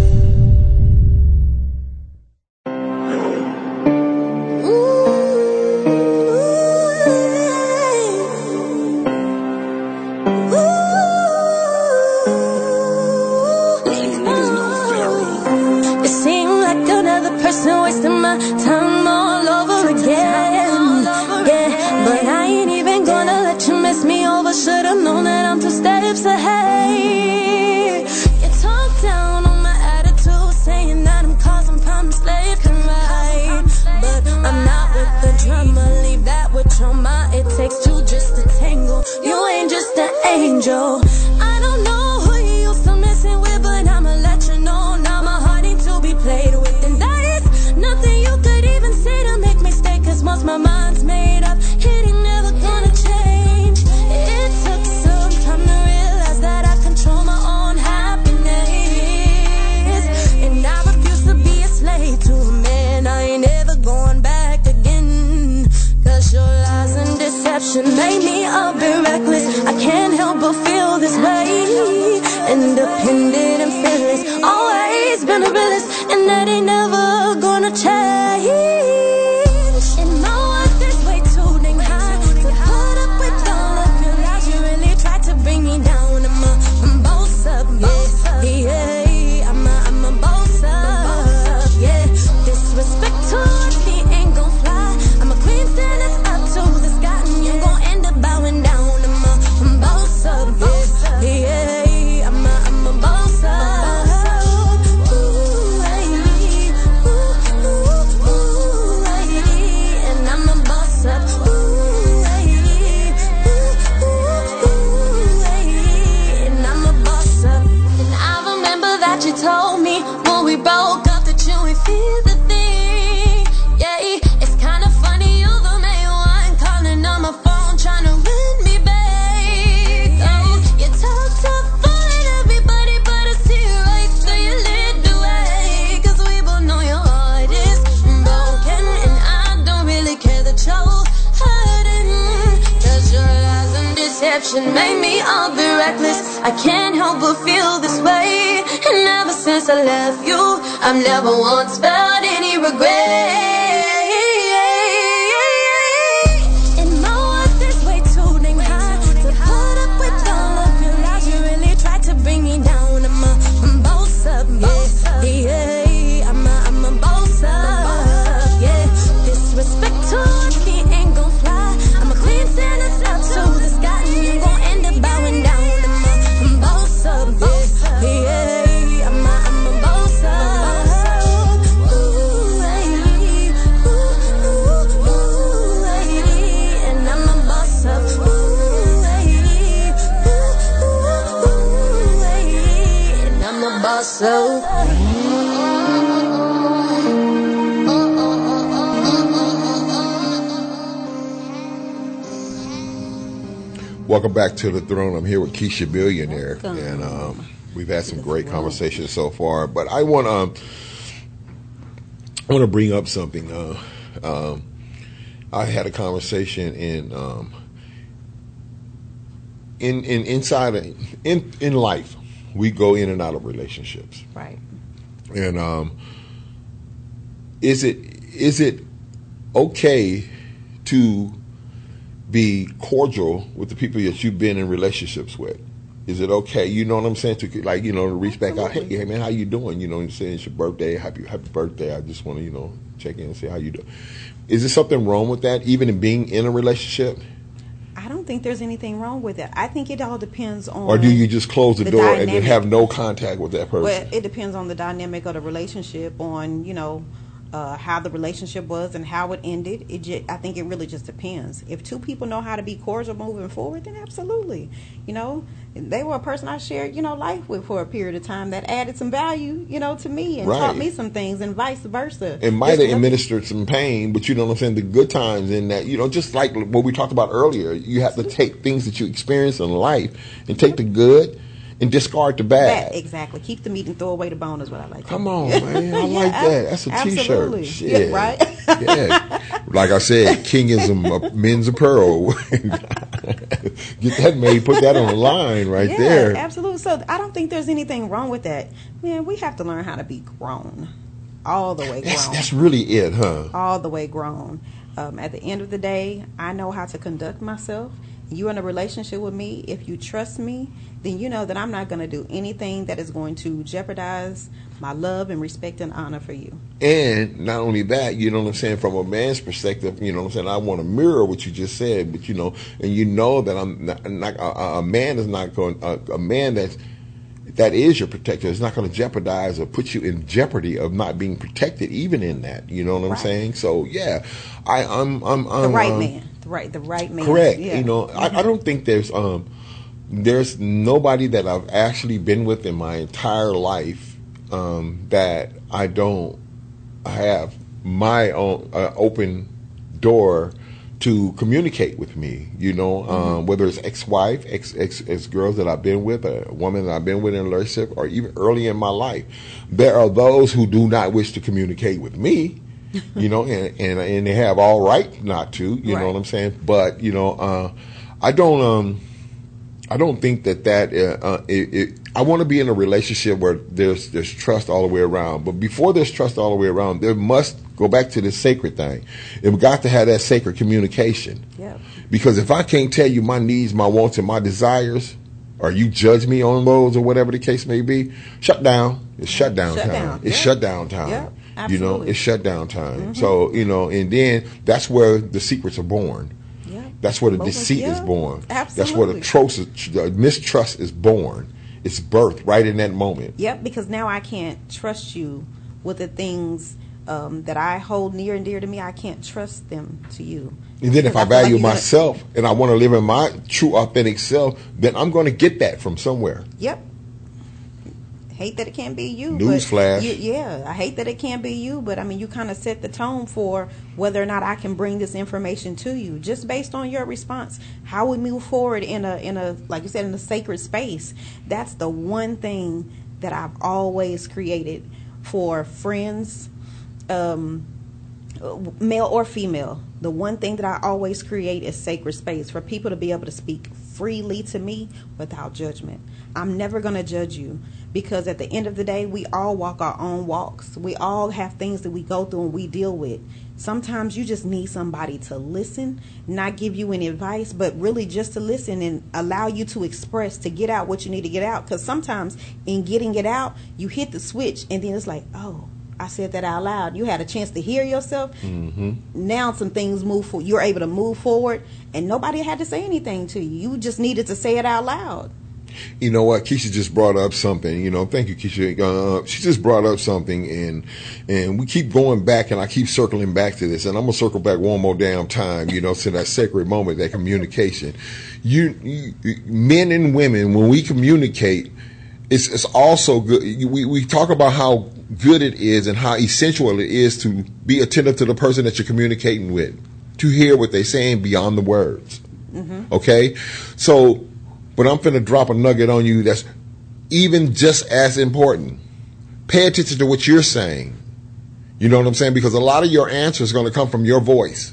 H: Angel. Emotion made me all be reckless. I can't help but feel this way. And ever since I left you, I've never once felt any regret.
A: Welcome back to the throne. I'm here with Keisha Billionaire, and um, we've had some great conversations so far. But I want um, I want to bring up something. Uh, um, I had a conversation in um, in in inside of, in in life. We go in and out of relationships,
B: Right.
A: and um, is it is it okay to be cordial with the people that you've been in relationships with? Is it okay? You know what I'm saying? To like, you know, to reach back out. Hey, hey, man, how you doing? You know, what I'm saying it's your birthday. Happy happy birthday. I just want to, you know, check in and see how you do. Is there something wrong with that? Even in being in a relationship,
B: I don't think there's anything wrong with it. I think it all depends on.
A: or do you just close the,
B: the
A: door and then have no contact with that person?
B: Well, it depends on the dynamic of the relationship, on you know uh, how the relationship was and how it ended. It ju- I think it really just depends. If two people know how to be cordial moving forward, then absolutely. You know, they were a person I shared you know life with for a period of time that added some value you know to me and
A: Right.
B: taught me some things, and vice versa.
A: it might have administered some pain, but you know what I'm saying? The good times in that, you know, just like what we talked about earlier, you have to take things that you experience in life and take the good and discard the bad.
B: Bad, exactly. Keep the meat and throw away the bone is what I like. to
A: Come on, *laughs* man. I
B: Yeah,
A: like that. That's a
B: absolutely.
A: t-shirt.
B: Yeah, right?
A: yeah. Like I said, *laughs* kingism men's apparel. *laughs* Get that made, put that on the line right
B: yeah,
A: there.
B: absolutely. So I don't think there's anything wrong with that. Man, we have to learn how to be grown, all the way grown,
A: That's that's really it, huh?
B: all the way grown. Um, at the end of the day, I know how to conduct myself. You're in a relationship with me. If you trust me, then you know that I'm not going to do anything that is going to jeopardize my love and respect and honor for you.
A: And not only that, you know what I'm saying, from a man's perspective, you know what I'm saying, I want to mirror what you just said, but you know, and you know that I'm not, not a, a man is not going, a, a man that's, that is your protector is not going to jeopardize or put you in jeopardy of not being protected, even in that. You know what I'm
B: Right.
A: saying? So yeah, I, I'm, I'm,
B: The
A: I'm
B: right
A: um,
B: man, the right, the right man.
A: Correct.
B: Yeah.
A: You know, I, I don't think there's um there's nobody that I've actually been with in my entire life um, that I don't have my own uh, open door to communicate with me. You know, um, whether it's ex-wife, ex ex ex girls that I've been with, a woman that I've been with in a relationship, or even early in my life, there are those who do not wish to communicate with me. You know, and, and and they have all right not to. You know what I'm saying? But you know, uh, I don't. Um, I don't think that that uh, uh, it, it, I want to be in a relationship where there's there's trust all the way around. But before there's trust all the way around, there must go back to this sacred thing. We've got to have that sacred communication.
B: Yep.
A: Because if I can't tell you my needs, my wants, and my desires, or you judge me on those, or whatever the case may be, shut down. It's shut down
B: Shut
A: time.
B: down.
A: It's
B: Yeah.
A: shut down time.
B: Yeah,
A: You know,
B: absolutely. Mm-hmm.
A: it's shut down time. So you know, and then that's where the secrets are born.
B: Yeah.
A: That's where the deceit is born. That's where the, trust, the mistrust is born. It's birthed right in that moment.
B: Yep, because now I can't trust you with the things um, that I hold near and dear to me. I can't trust them to you.
A: And then if I
B: Because feel like
A: value
B: gonna-
A: myself and I want to live in my true authentic self, then I'm going to get that from somewhere.
B: Yep. Hate that it can't be you.
A: Newsflash.
B: you- yeah, I hate that it can't be you, but I mean, you kind of set the tone for whether or not I can bring this information to you, just based on your response. How we move forward in a in a like you said in a sacred space. That's the one thing that I've always created for friends, um, male or female. The one thing that I always create is sacred space for people to be able to speak freely to me without judgment. I'm never going to judge you because at the end of the day, we all walk our own walks. We all have things that we go through and we deal with. Sometimes you just need somebody to listen, not give you any advice, but really just to listen and allow you to express, to get out what you need to get out. Because sometimes in getting it out, you hit the switch and then it's like, oh, I said that out loud. You had a chance to hear yourself.
A: Mm-hmm.
B: Now some things move. For, you're able to move forward, and nobody had to say anything to you. You just needed to say it out loud.
A: You know what? Keisha just brought up something. You know, thank you, Keisha. Uh, she just brought up something, and and we keep going back, and I keep circling back to this, and I'm gonna circle back one more damn time. You know, to that sacred moment, that communication. You, you men and women, when we communicate, it's it's also good. We we talk about how good it is and how essential it is to be attentive to the person that you're communicating with, to hear what they're saying beyond the words. Okay, so but I'm finna drop a nugget on you that's even just as important. Pay attention to what you're saying. You know what I'm saying? Because a lot of your answer is going to come from your voice.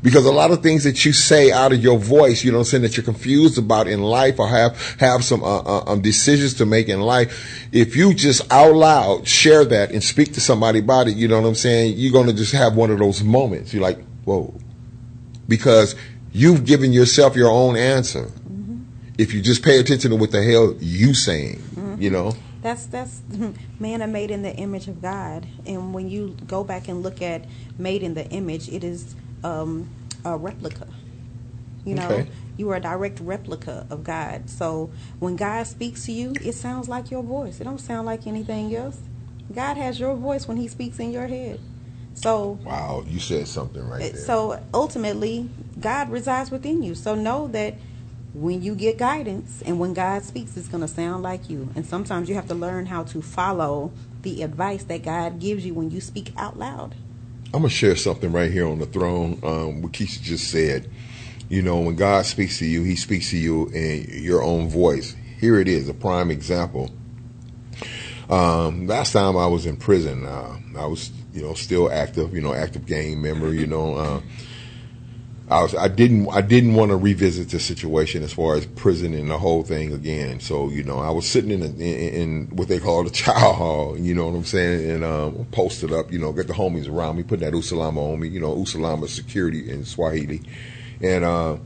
A: Because a lot of things that you say out of your voice, you know what I'm saying, that you're confused about in life or have, have some uh, uh, um, decisions to make in life, if you just out loud share that and speak to somebody about it, you know what I'm saying, you're going to just have one of those moments. You're like, whoa. Because you've given yourself your own answer. If you just pay attention to what the hell you saying, you know?
B: That's that's *laughs* man are made in the image of God, and when you go back and look at made in the image, it is um, a replica. You know,
A: Okay.
B: you are a direct replica of God. So when God speaks to you, it sounds like your voice. It don't sound like anything else. God has your voice when He speaks in your head. So
A: Wow, you said something right there.
B: so ultimately, God resides within you. So know that when you get guidance and when God speaks, it's going to sound like you. And sometimes you have to learn how to follow the advice that God gives you when you speak out loud.
A: I'm gonna share something right here on the throne. Um, what Keisha just said. You know, when God speaks to you, He speaks to you in your own voice. Here it is, a prime example. Um, last time I was in prison, uh, I was, you know, still active. You know, active gang member. You know, uh, I was, I didn't, I didn't want to revisit the situation as far as prison and the whole thing again. So, you know, I was sitting in, a, in, in what they call the chow hall. You know what I'm saying? And um, posted up. You know, got the homies around me, putting that usalama on me. You know, usalama security in Swahili, and. Uh,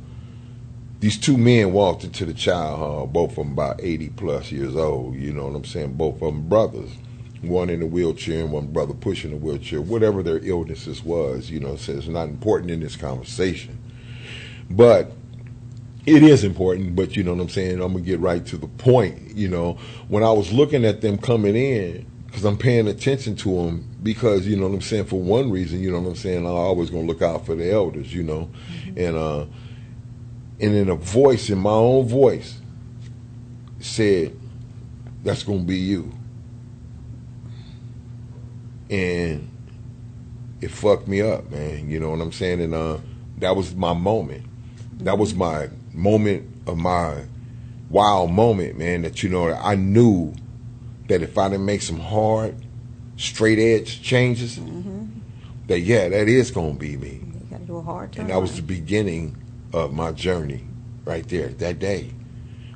A: these two men walked into the chow hall, both of them about 80 plus years old. You know what I'm saying? Both of them brothers. One in a wheelchair and one brother pushing a wheelchair. Whatever their illnesses was, you know, so it's not important in this conversation. But it is important, but you know what I'm saying? I'm going to get right to the point. You know, when I was looking at them coming in, because I'm paying attention to them, because, you know what I'm saying, for one reason, you know what I'm saying, I'm always going to look out for the elders, you know. And, uh, and in a voice, in my own voice, said, "That's gonna be you." And it fucked me up, man. You know what I'm saying? And uh, that was my moment. That was my moment of my wild moment, man. That you know, I knew that if I didn't make some hard, straight edge changes, that yeah, that is gonna be me.
B: You got to do a hard turn.
A: And that was the beginning of my journey right there. That day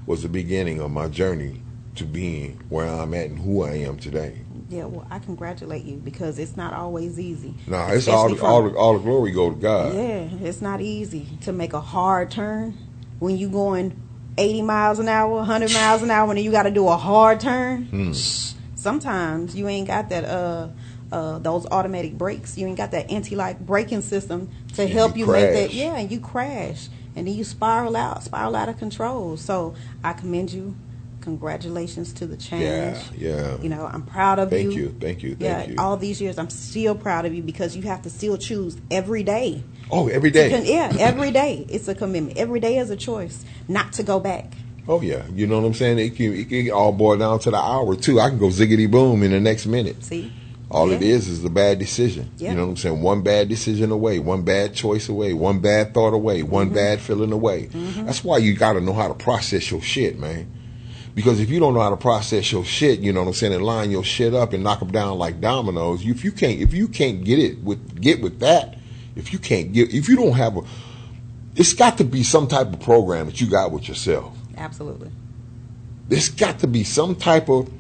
A: was the beginning of my journey to being where I'm at and who I am today.
B: Yeah, well, I congratulate you because it's not always easy.
A: Nah, it's all the, all the, all the glory go to God.
B: Yeah, it's not easy to make a hard turn when you going 80 miles an hour, 100 miles an hour, and you got to do a hard turn.
A: Hmm.
B: Sometimes you ain't got that uh uh those automatic brakes. You ain't got that anti-lock braking system to
A: And
B: help
A: you
B: you, make that. Yeah, and you crash, and then you spiral out, spiral out of control. So I commend you. Congratulations to the change.
A: Yeah, yeah.
B: You know, I'm proud of
A: Thank
B: you.
A: Thank you, thank you,
B: yeah,
A: thank you.
B: all these years, I'm still proud of you because you have to still choose every day.
A: Oh, every day.
B: Con- yeah, every day it's a commitment. Every day is a choice not to go back.
A: Oh yeah, you know what I'm saying. It can, it can all boil down to the hour too. I can go ziggity boom in the next minute.
B: See,
A: All it
B: Yeah.
A: is is a bad decision.
B: Yeah.
A: You know what I'm saying? One bad decision away, one bad choice away, one bad thought away, one
B: Mm-hmm.
A: bad feeling away. That's why you got to know how to process your shit, man. Because if you don't know how to process your shit, you know what I'm saying, and line your shit up and knock them down like dominoes, if you can't, if you can't get it with get with that, if you can't get, if you don't have a it's got to be some type of program that you got with yourself.
B: Absolutely.
A: There's got to be some type of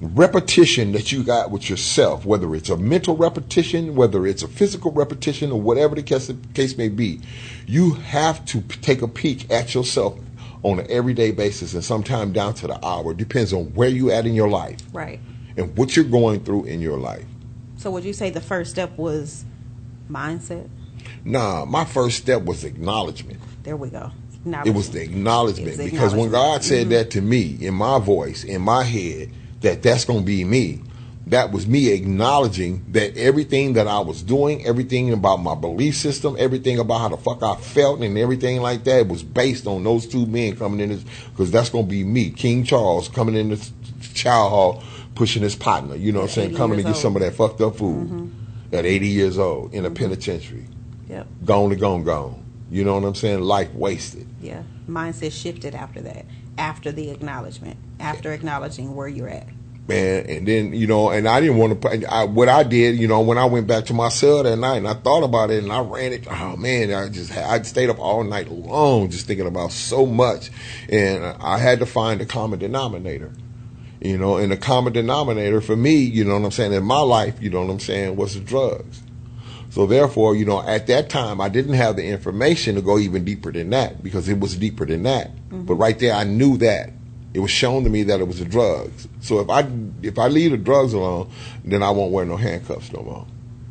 A: repetition that you got with yourself, whether it's a mental repetition, whether it's a physical repetition, or whatever the case, case may be. You have to take a peek at yourself on an everyday basis and sometime down to the hour. Depends on where you at in your life
B: Right.
A: and what you're going through in your life.
B: So would you say the first step was mindset?
A: Nah, my first step was acknowledgement.
B: There we go.
A: It was the acknowledgement because when God
B: acknowledgement.
A: said
B: Mhm.
A: that to me in my voice, in my head, that that's going to be me. That was me acknowledging that everything that I was doing, everything about my belief system, everything about how the fuck I felt, and everything like that was based on those two men coming in. Because that's going to be me, King Charles, coming in the chow hall, pushing his partner. You know what I'm saying? Coming to get some of that fucked up food
B: Mm-hmm.
A: at 80 years old in a penitentiary.
B: Yep.
A: Gone to gone, gone. You know what I'm saying? Life wasted.
B: Yeah. Mindset shifted after that. After the acknowledgement. After acknowledging where you're at.
A: Man. And then you know, and I didn't want to. I, what I did, you know, when I went back to my cell that night and I thought about it and I ran it. Oh man, I just I stayed up all night long just thinking about so much, and I had to find a common denominator. You know, and the common denominator for me, you know what I'm saying, in my life, you know what I'm saying, was the drugs. So therefore, you know, at that time, I didn't have the information to go even deeper than that because it was deeper than that. Mm-hmm. But right there, I knew that it was shown to me that it was the drugs. So if I if I leave the drugs alone, then I won't wear no handcuffs no more.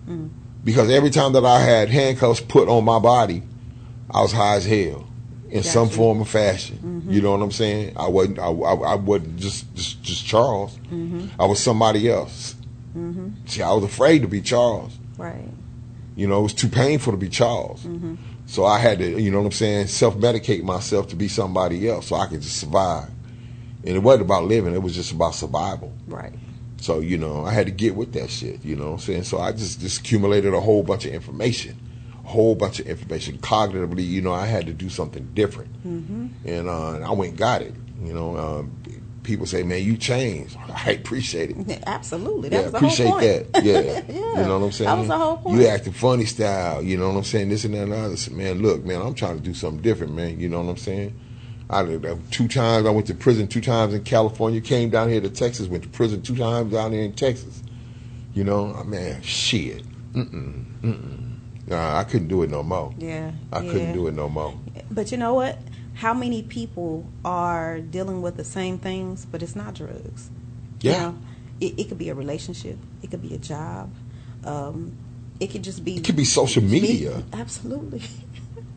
A: Mm. Because every time that I had handcuffs put on my body, I was high as hell in some form or fashion. Mm-hmm. You know what I'm saying? I wasn't. I, I, I wasn't just just just Charles. Mm-hmm. I was somebody else. Mm-hmm. See, I was afraid to be Charles.
B: Right.
A: You know, it was too painful to be Charles.
B: Mm-hmm.
A: So I had to, you know what I'm saying, self medicate myself to be somebody else so I could just survive. And it wasn't about living, it was just about survival.
B: Right.
A: So, you know, I had to get with that shit, you know what I'm saying? So I just, just accumulated a whole bunch of information. A whole bunch of information. Cognitively, you know, I had to do something different.
B: Mm-hmm.
A: And, uh, and I went and got it. You know, um, people say, man, you changed. *laughs* I appreciate it. *laughs*
B: Absolutely. That
A: Yeah, appreciate
B: whole point.
A: that. Yeah.
B: Yeah. *laughs*
A: You know what I'm saying?
B: That was the whole point.
A: You acting funny style, you know what I'm saying? This and that and the other. I said, man, look, man, I'm trying to do something different, man. You know what I'm saying? I two times. I went to prison two times in California. Came down here to Texas. Went to prison two times down here in Texas. You know, uh, man, shit. Mm-mm, mm-mm. Nah, I couldn't do it no more.
B: Yeah.
A: I
B: yeah.
A: couldn't do it no more.
B: But you know what? How many people are dealing with the same things, but it's not drugs? You
A: Yeah.
B: know, it, it could be a relationship. It could be a job. Um, it could just be.
A: It could be social media.
B: Absolutely. *laughs*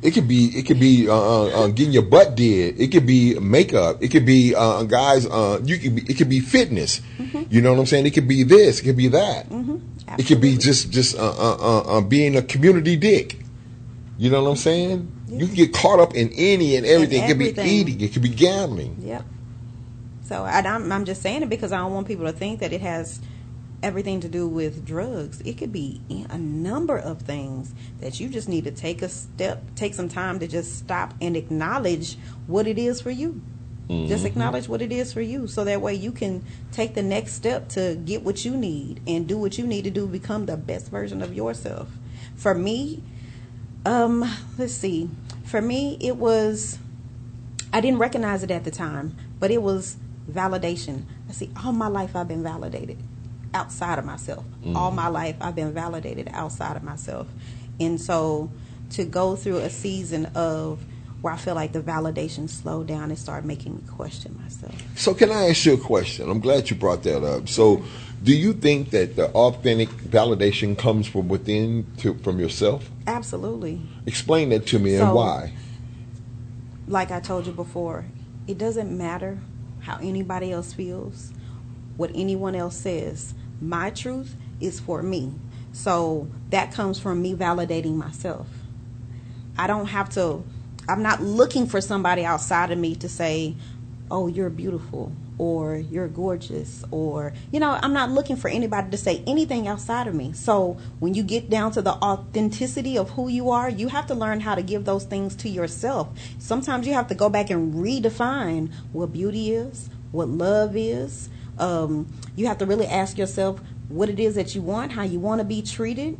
A: It could be it could be uh, uh, uh, getting your butt did. It could be makeup. It could be uh, guys. Uh, you could be, it could be fitness. You know what I'm saying? It could be this. It could be that. It could be just just uh, uh, uh, uh, being a community dick. You know what I'm saying? You can get caught up in any and everything. It could be eating. It could be gambling.
B: Yep. So I, I'm, I'm just saying it because I don't want people to think that it has everything to do with drugs. It could be a number of things that you just need to take a step, take some time to just stop and acknowledge what it is for you. Just acknowledge what it is for you, so that way you can take the next step to get what you need and do what you need to do, become the best version of yourself. For me, um, let's see. For me, it was I didn't recognize it at the time, but it was validation. I see all my life I've been validated outside of myself. Mm. All my life I've been validated outside of myself. And so to go through a season of where I feel like the validation slowed down and started making me question myself.
A: So can I ask you a question? I'm glad you brought that up. So, do you think that the authentic validation comes from within, to, from yourself?
B: Absolutely.
A: Explain that to me and why.
B: like I told you before, it doesn't matter how anybody else feels, what anyone else says. My truth is for me. So that comes from me validating myself. I don't have to, I'm not looking for somebody outside of me to say, oh, you're beautiful or you're gorgeous or, you know, I'm not looking for anybody to say anything outside of me. So when you get down to the authenticity of who you are, you have to learn how to give those things to yourself. Sometimes you have to go back and redefine what beauty is, what love is. Um, you have to really ask yourself what it is that you want, how you want to be treated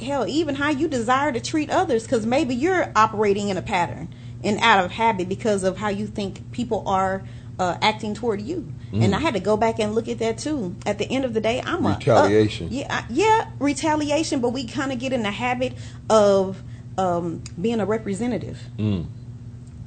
B: hell, even how you desire to treat others, because maybe you're operating in a pattern and out of habit because of how you think people are uh, acting toward you. And I had to go back and look at that too. At the end of the day, I'm a
A: Retaliation.
B: yeah, I- yeah, retaliation. But we kind of get in the habit of um, being a representative.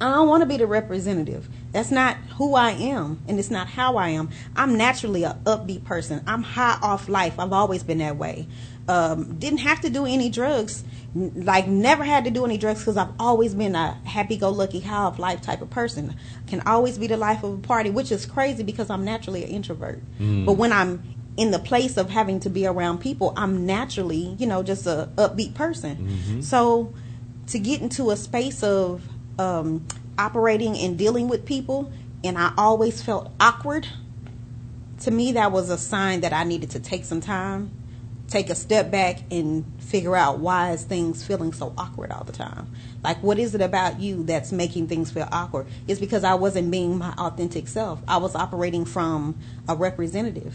B: I don't want to be the representative. That's not who I am, and it's not how I am. I'm naturally a upbeat person. I'm high off life. I've always been that way. Um, didn't have to do any drugs. Like never had to do any drugs because I've always been a happy-go-lucky, high off life type of person. Can always be the life of a party, which is crazy because I'm naturally an introvert. But when I'm in the place of having to be around people, I'm naturally, you know, just a upbeat person. So to get into a space of um, operating and dealing with people, and I always felt awkward. To me, that was a sign that I needed to take some time, take a step back, and figure out why is things feeling so awkward all the time. Like, what is it about you that's making things feel awkward? It's because I wasn't being my authentic self. I was operating from a representative.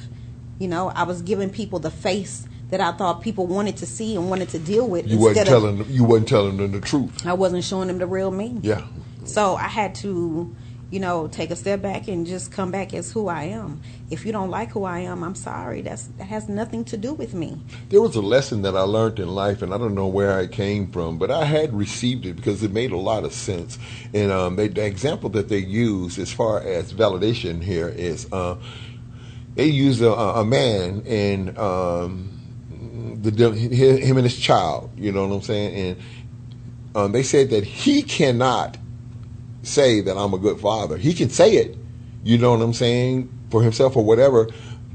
B: You know, I was giving people the face that I thought people wanted to see and wanted to deal with.
A: You wasn't
B: instead of-
A: telling them, you wasn't telling them the truth.
B: I wasn't showing them the real me.
A: Yeah.
B: So I had to, you know, take a step back and just come back as who I am. If you don't like who I am, I'm sorry. That's that has nothing to do with me.
A: There was a lesson that I learned in life, and I don't know where I came from, but I had received it because it made a lot of sense. And um, they, the example that they use as far as validation here is uh, they use a, a man and um, the him and his child. You know what I'm saying? And um, they said that he cannot say that I'm a good father. He can say it, you know what I'm saying, for himself or whatever,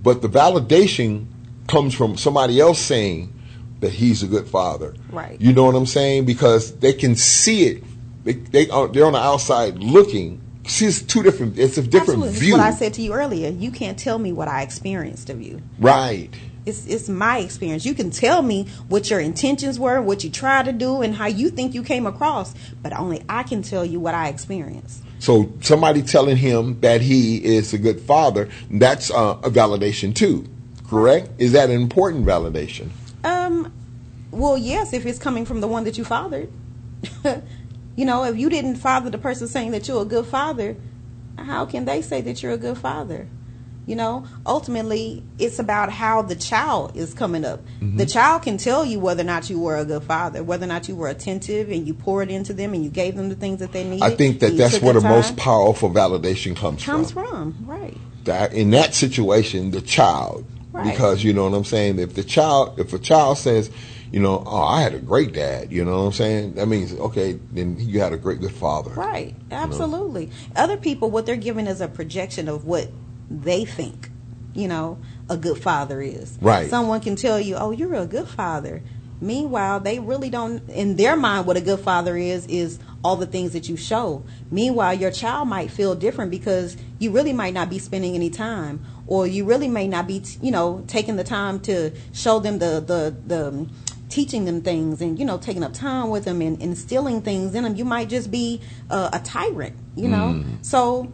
A: but the validation comes from somebody else saying that he's a good father.
B: Right.
A: You know what I'm saying? Because they can see it. They, they are, they're on the outside looking. See, it's two different. It's a different
B: Absolutely.
A: View.
B: what I said to you earlier. You can't tell me what I experienced of you.
A: Right.
B: It's it's my experience. You can tell me what your intentions were, what you tried to do, and how you think you came across, but only I can tell you what I experienced.
A: So somebody telling him that he is a good father, that's uh, a validation too. Correct? Is that an important validation?
B: Um, well, yes, if it's coming from the one that you fathered. *laughs* you know, if you didn't father the person saying that you're a good father, how can they say that you're a good father? You know, ultimately, it's about how the child is coming up.
A: Mm-hmm.
B: The child can tell you whether or not you were a good father, whether or not you were attentive and you poured into them and you gave them the things that they needed.
A: I think that that's where the
B: time.
A: most powerful validation comes,
B: comes
A: from.
B: Comes from. Right.
A: That in that situation, the child,
B: Right.
A: because you know what I'm saying. If the child, if a child says, you know, oh, I had a great dad, you know what I'm saying. That means okay, then you had a great good father.
B: Right. Absolutely. Other people, what they're giving is a projection of what they think, you know, a good father is.
A: Right.
B: Someone can tell you, oh, you're a good father. Meanwhile, they really don't, in their mind, what a good father is, is all the things that you show. Meanwhile, your child might feel different because you really might not be spending any time, or you really may not be, you know, taking the time to show them the, the, the, teaching them things and you know taking up time with them and instilling things in them you might just be uh, a tyrant you know so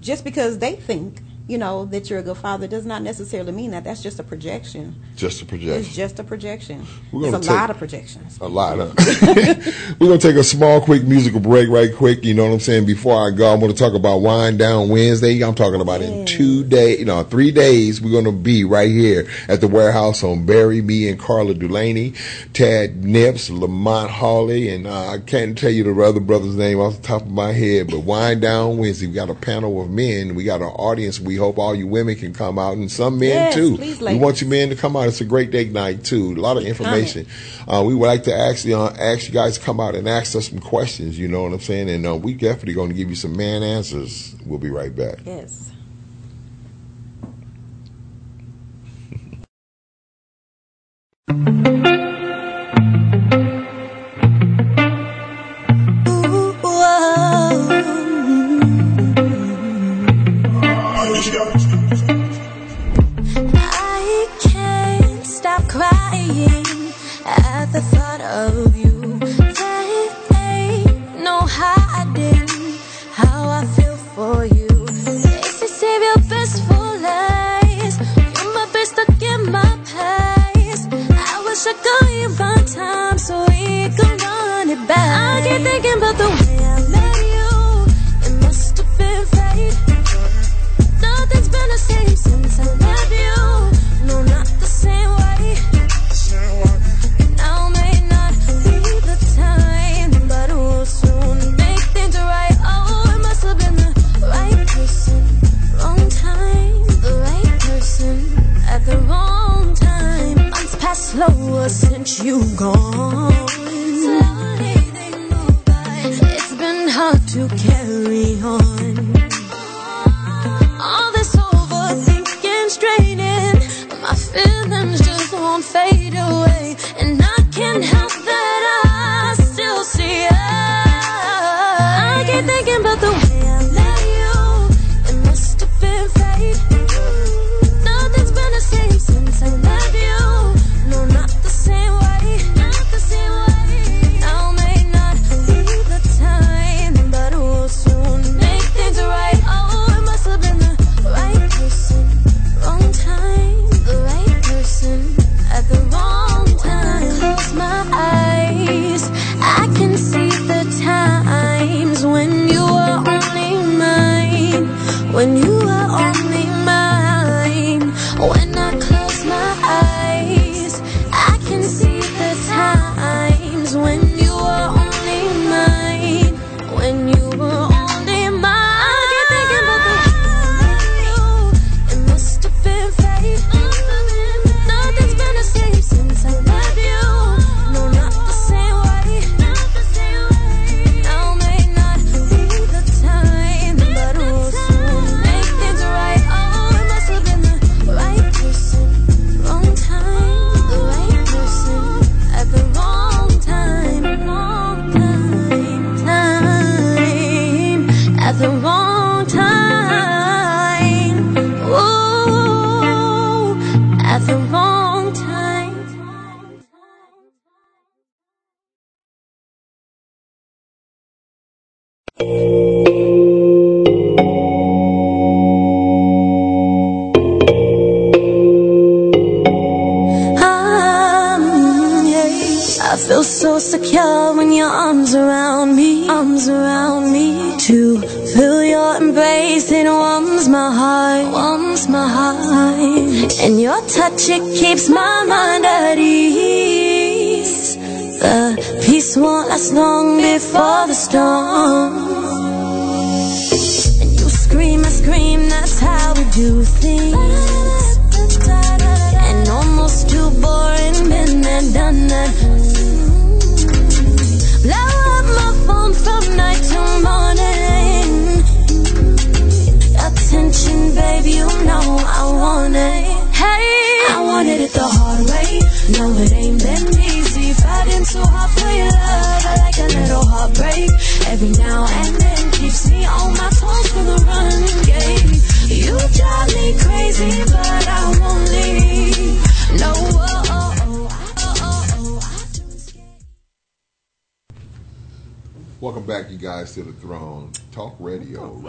B: just because they think you know that you're a good father does not necessarily mean that that's just a projection
A: Just a projection.
B: it's just a projection
A: We're
B: it's a
A: take-
B: lot of projections
A: A lot of. *laughs* We're gonna take a small, quick musical break, right quick. You know what I'm saying? Before I go, I'm gonna talk about Wind Down Wednesday. I'm talking about in two days, you know, three days. We're gonna be right here at the warehouse on Barry, me and Carla Delaney, Tad Nips, Lamont Hawley, and uh, I can't tell you the other brother's name off the top of my head. But Wind Down Wednesday, we got a panel of men. We got an audience. We hope all you women can come out, and some men
B: Yes,
A: too.
B: please,
A: we want you men to come out. It's a great date night too. A lot of information. Uh, we would like to actually uh, ask you guys to come out and ask us some questions. You know what I'm saying? And uh, we definitely going to give you some man answers. We'll be right back.
B: yes *laughs*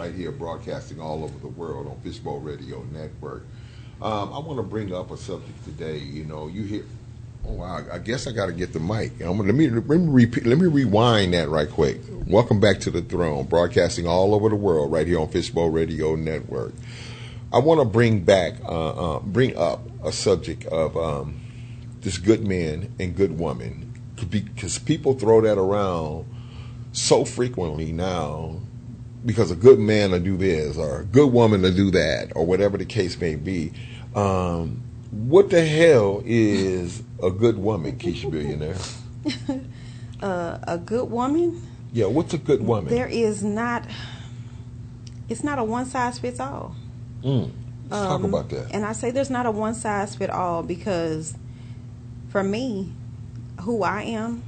H: right
A: here, broadcasting all over the world on Fishbowl Radio Network. Um, I want to bring up a subject today. You know, you hear. Oh, wow, I guess I got to get the mic. I'm let me let me repeat, let me rewind that right quick. Welcome back to the Throne, broadcasting all over the world, right here on Fishbowl Radio Network. I want to bring back, uh, uh, bring up a subject of um, this good man and good woman, because people throw that around so frequently now because a good man to do this or a good woman to do that or whatever the case may be. Um, what the hell is a good woman, Keisha Billionaire? *laughs*
B: Uh, a good woman,
A: Yeah, what's a good woman?
B: there is not. It's not a one size fits all.
A: Mm. Let's talk
B: Um,
A: about that.
B: And I say there's not a one size fit all because for me, who I am,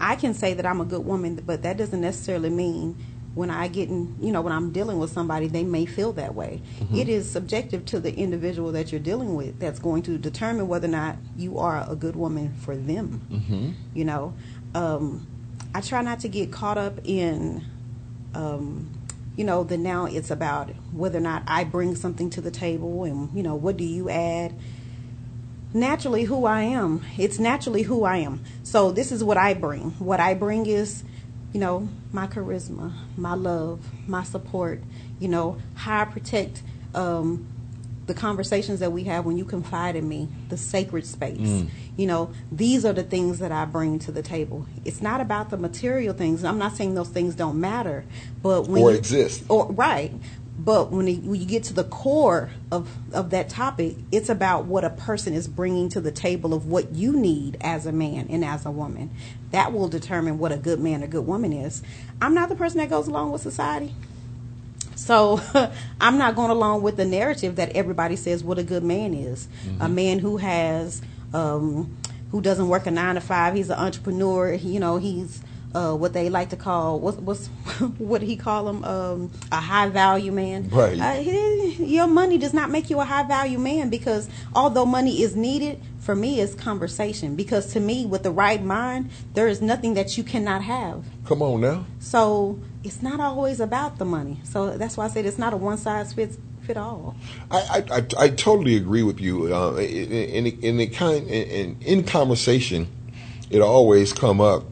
B: I can say that I'm a good woman, but that doesn't necessarily mean when I get in, you know, when I'm dealing with somebody, they may feel that way.
A: Mm-hmm.
B: It is subjective to the individual that you're dealing with that's going to determine whether or not you are a good woman for them.
A: Mm-hmm.
B: You know, um, I try not to get caught up in, um, you know, the now it's about whether or not I bring something to the table and, you know, what do you add? Naturally, who I am. It's naturally who I am. So, this is what I bring. What I bring is, you know, my charisma, my love, my support, you know, how I protect um, the conversations that we have when you confide in me, the sacred space. You know, these are the things that I bring to the table. It's not about the material things. I'm not saying those things don't matter, but when
A: Or
B: you-
A: exist.
B: or right. But when, it, when you get to the core of, of that topic, it's about what a person is bringing to the table of what you need as a man and as a woman. That will determine what a good man or good woman is. I'm not the person that goes along with society. So *laughs* I'm not going along with the narrative that everybody says what a good man is. A man who has, um, who doesn't work a nine to five. He's an entrepreneur. You know, he's uh, what they like to call what's what's *laughs* what he call him? Um, a high value man.
A: Right.
B: Uh, your money does not make you a high value man because although money is needed, for me it's conversation. Because to me, with the right mind, there is nothing that you cannot have.
A: Come on now.
B: So it's not always about the money. So that's why I said it's not a one size fits fit all.
A: I, I, I, I totally agree with you. Uh, in, in, in the kind in, in conversation, it always come up,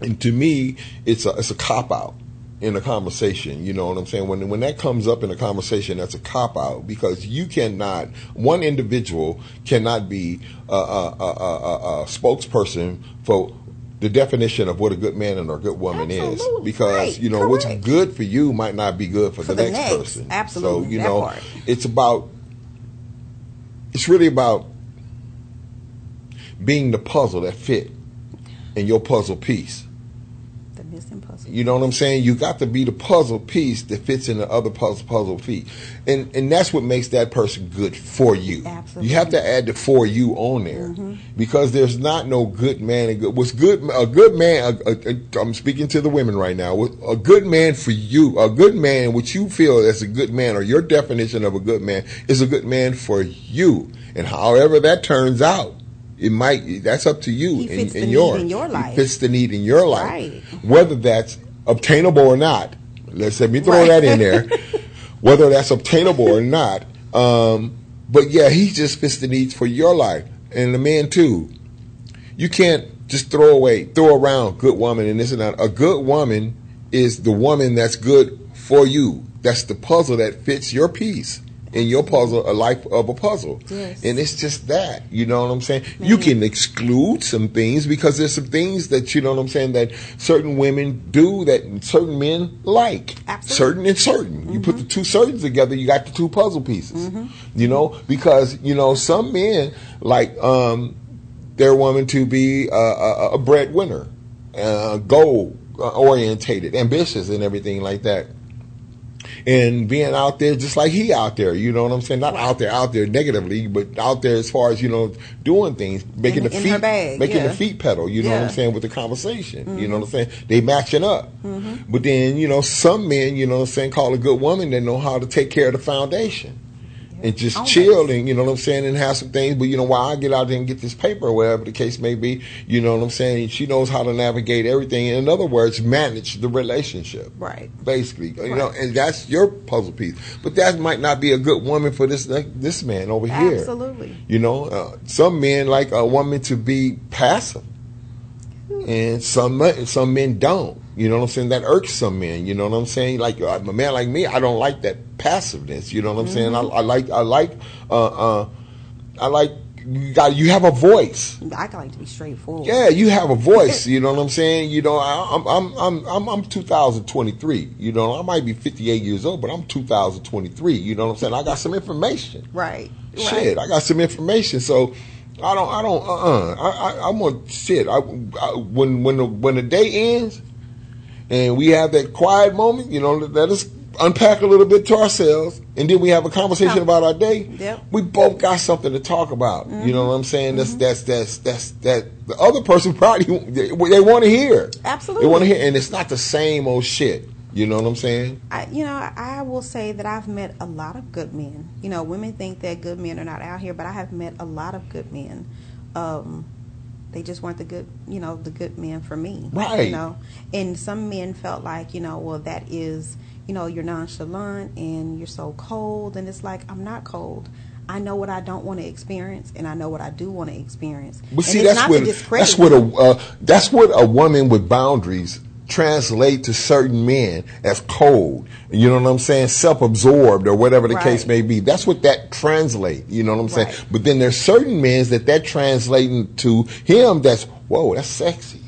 A: and to me, it's a it's a cop out in a conversation. You know what I'm saying? When when that comes up in a conversation, that's a cop out because you cannot one individual cannot be a, a, a, a, a spokesperson for. The definition of what a good man and a good woman is, because
B: Right.
A: you know what's good for you might not be good for,
B: For
A: the,
B: the
A: next,
B: next.
A: person.
B: Absolutely.
A: So you
B: That
A: know,
B: part.
A: it's about it's really about being the puzzle that fit in your puzzle piece.
B: The missing puzzle.
A: You know what I'm saying? You got to be the puzzle piece that fits in the other puzzle puzzle piece, and and that's what makes that person good for you.
B: Absolutely.
A: You have to add the for you on there mm-hmm. because there's not no good man and good. What's good? A good man. A, I'm speaking to the women right now. A good man for you. A good man, what you feel as a good man, or your definition of a good man, is a good man for you. And however that turns out. It might. That's up to you.
B: He fits
A: in,
B: the
A: in
B: need
A: yours.
B: in your
A: He
B: life.
A: fits the need in your life
B: Right.
A: whether that's obtainable or not. Let's let me throw
B: Right.
A: that in there. *laughs* whether that's obtainable or not. Um, but yeah, he just fits the needs for your life and the man too. You can't just throw away, throw around good woman and this and that. A good woman is the woman that's good for you. That's the puzzle that fits your piece. In your puzzle, a life of a puzzle.
B: Yes.
A: And it's just that. You know what I'm saying? You can exclude some things because there's some things that, you know what I'm saying, that certain women do that certain men like.
B: Absolutely.
A: Certain and certain. You put the two certains together, you got the two puzzle pieces. You know, because, you know, some men like um, their woman to be a, a, a breadwinner, uh, goal orientated, ambitious, and everything like that and being out there just like he out there. You know what I'm saying? Not out there, out there negatively, but out there as far as you know, doing things, making
B: In-
A: the feet,
B: bag,
A: making
B: yeah.
A: the feet pedal. You know what I'm
B: Mm-hmm.
A: saying with the conversation. You know what I'm saying? They matching up. But then you know, some men, you know what I'm saying, call a good woman that know how to take care of the foundation. And just
B: Always.
A: chill and you know what I'm saying and have some things, but you know while I get out there and get this paper or whatever the case may be, you know what I'm saying. She knows how to navigate everything. In other words, manage the relationship
B: Right.
A: basically. You know, and that's your puzzle piece. But that might not be a good woman for this this man over here.
B: Absolutely.
A: You know, uh, some men like a woman to be passive, and some some men don't. You know what I'm saying? That irks some men. You know what I'm saying? Like uh, a man like me, I don't like that passiveness. You know what I'm saying? I, I like I like uh, uh, I like you got you have a voice.
B: I like to be straightforward.
A: Yeah, you have a voice. *laughs* You know what I'm saying? You know, I, I'm I'm I'm I'm I'm 2023. You know, I might be 58 years old, but I'm 2023. You know what I'm saying? I got some information.
B: Right.
A: Shit, I got some information. So I don't I don't uh uh I I I'm gonna shit. I, I when when the when the day ends and we have that quiet moment, you know, let us unpack a little bit to ourselves, and then we have a conversation about our day.
B: Yep.
A: We both got something to talk about. You know what I'm saying? That's that's that's that's that the other person probably they, they want to hear.
B: Absolutely.
A: they want to hear, and it's not the same old shit. You know what I'm saying?
B: I, you know, I will say that I've met a lot of good men. You know, women think that good men are not out here, but I have met a lot of good men. Um, they just weren't the good, you know, the good men for me.
A: Right.
B: You know, and some men felt like, you know, well, that is, you know, you're nonchalant and you're so cold, and it's like I'm not cold. I know what I don't want to experience, and I know what I do want to experience.
A: But
B: And
A: see,
B: it's
A: that's
B: not
A: what that's what a uh, that's what a woman with boundaries translate to certain men as cold. You know what I'm saying? Self-absorbed or whatever the
B: Right.
A: case may be. That's what that translate. You know what I'm saying?
B: Right.
A: But then there's certain men that that translating to him. That's whoa, that's sexy.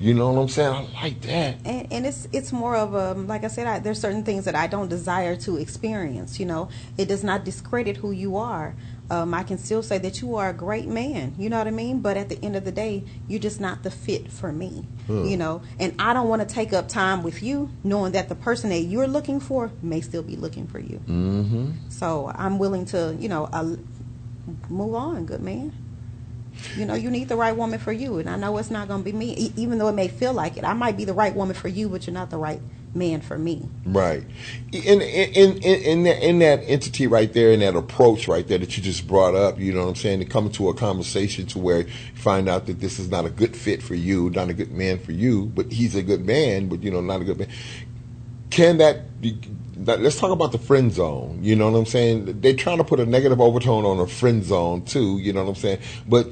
A: You know what I'm saying? I like that.
B: and, and it's it's more of a like I said, I, there's certain things that I don't desire to experience. You know, it does not discredit who you are. Um, I can still say that you are a great man. You know what I mean? But at the end of the day, you're just not the fit for me. You know, and I don't want to take up time with you, knowing that the person that you're looking for may still be looking for you.
A: Mm-hmm.
B: So I'm willing to, you know, uh, move on, good man. You know, you need the right woman for you, and I know it's not going to be me, e- even though it may feel like it. I might be the right woman for you, but you're not the right man for me.
A: Right. In in in in that, in that entity right there, in that approach right there that you just brought up, you know what I'm saying, to come to a conversation to where you find out that this is not a good fit for you, not a good man for you, but he's a good man, but you know, not a good man. Can that be? Let's talk about the friend zone. You know what I'm saying? They're trying to put a negative overtone on a friend zone too. You know what I'm saying? But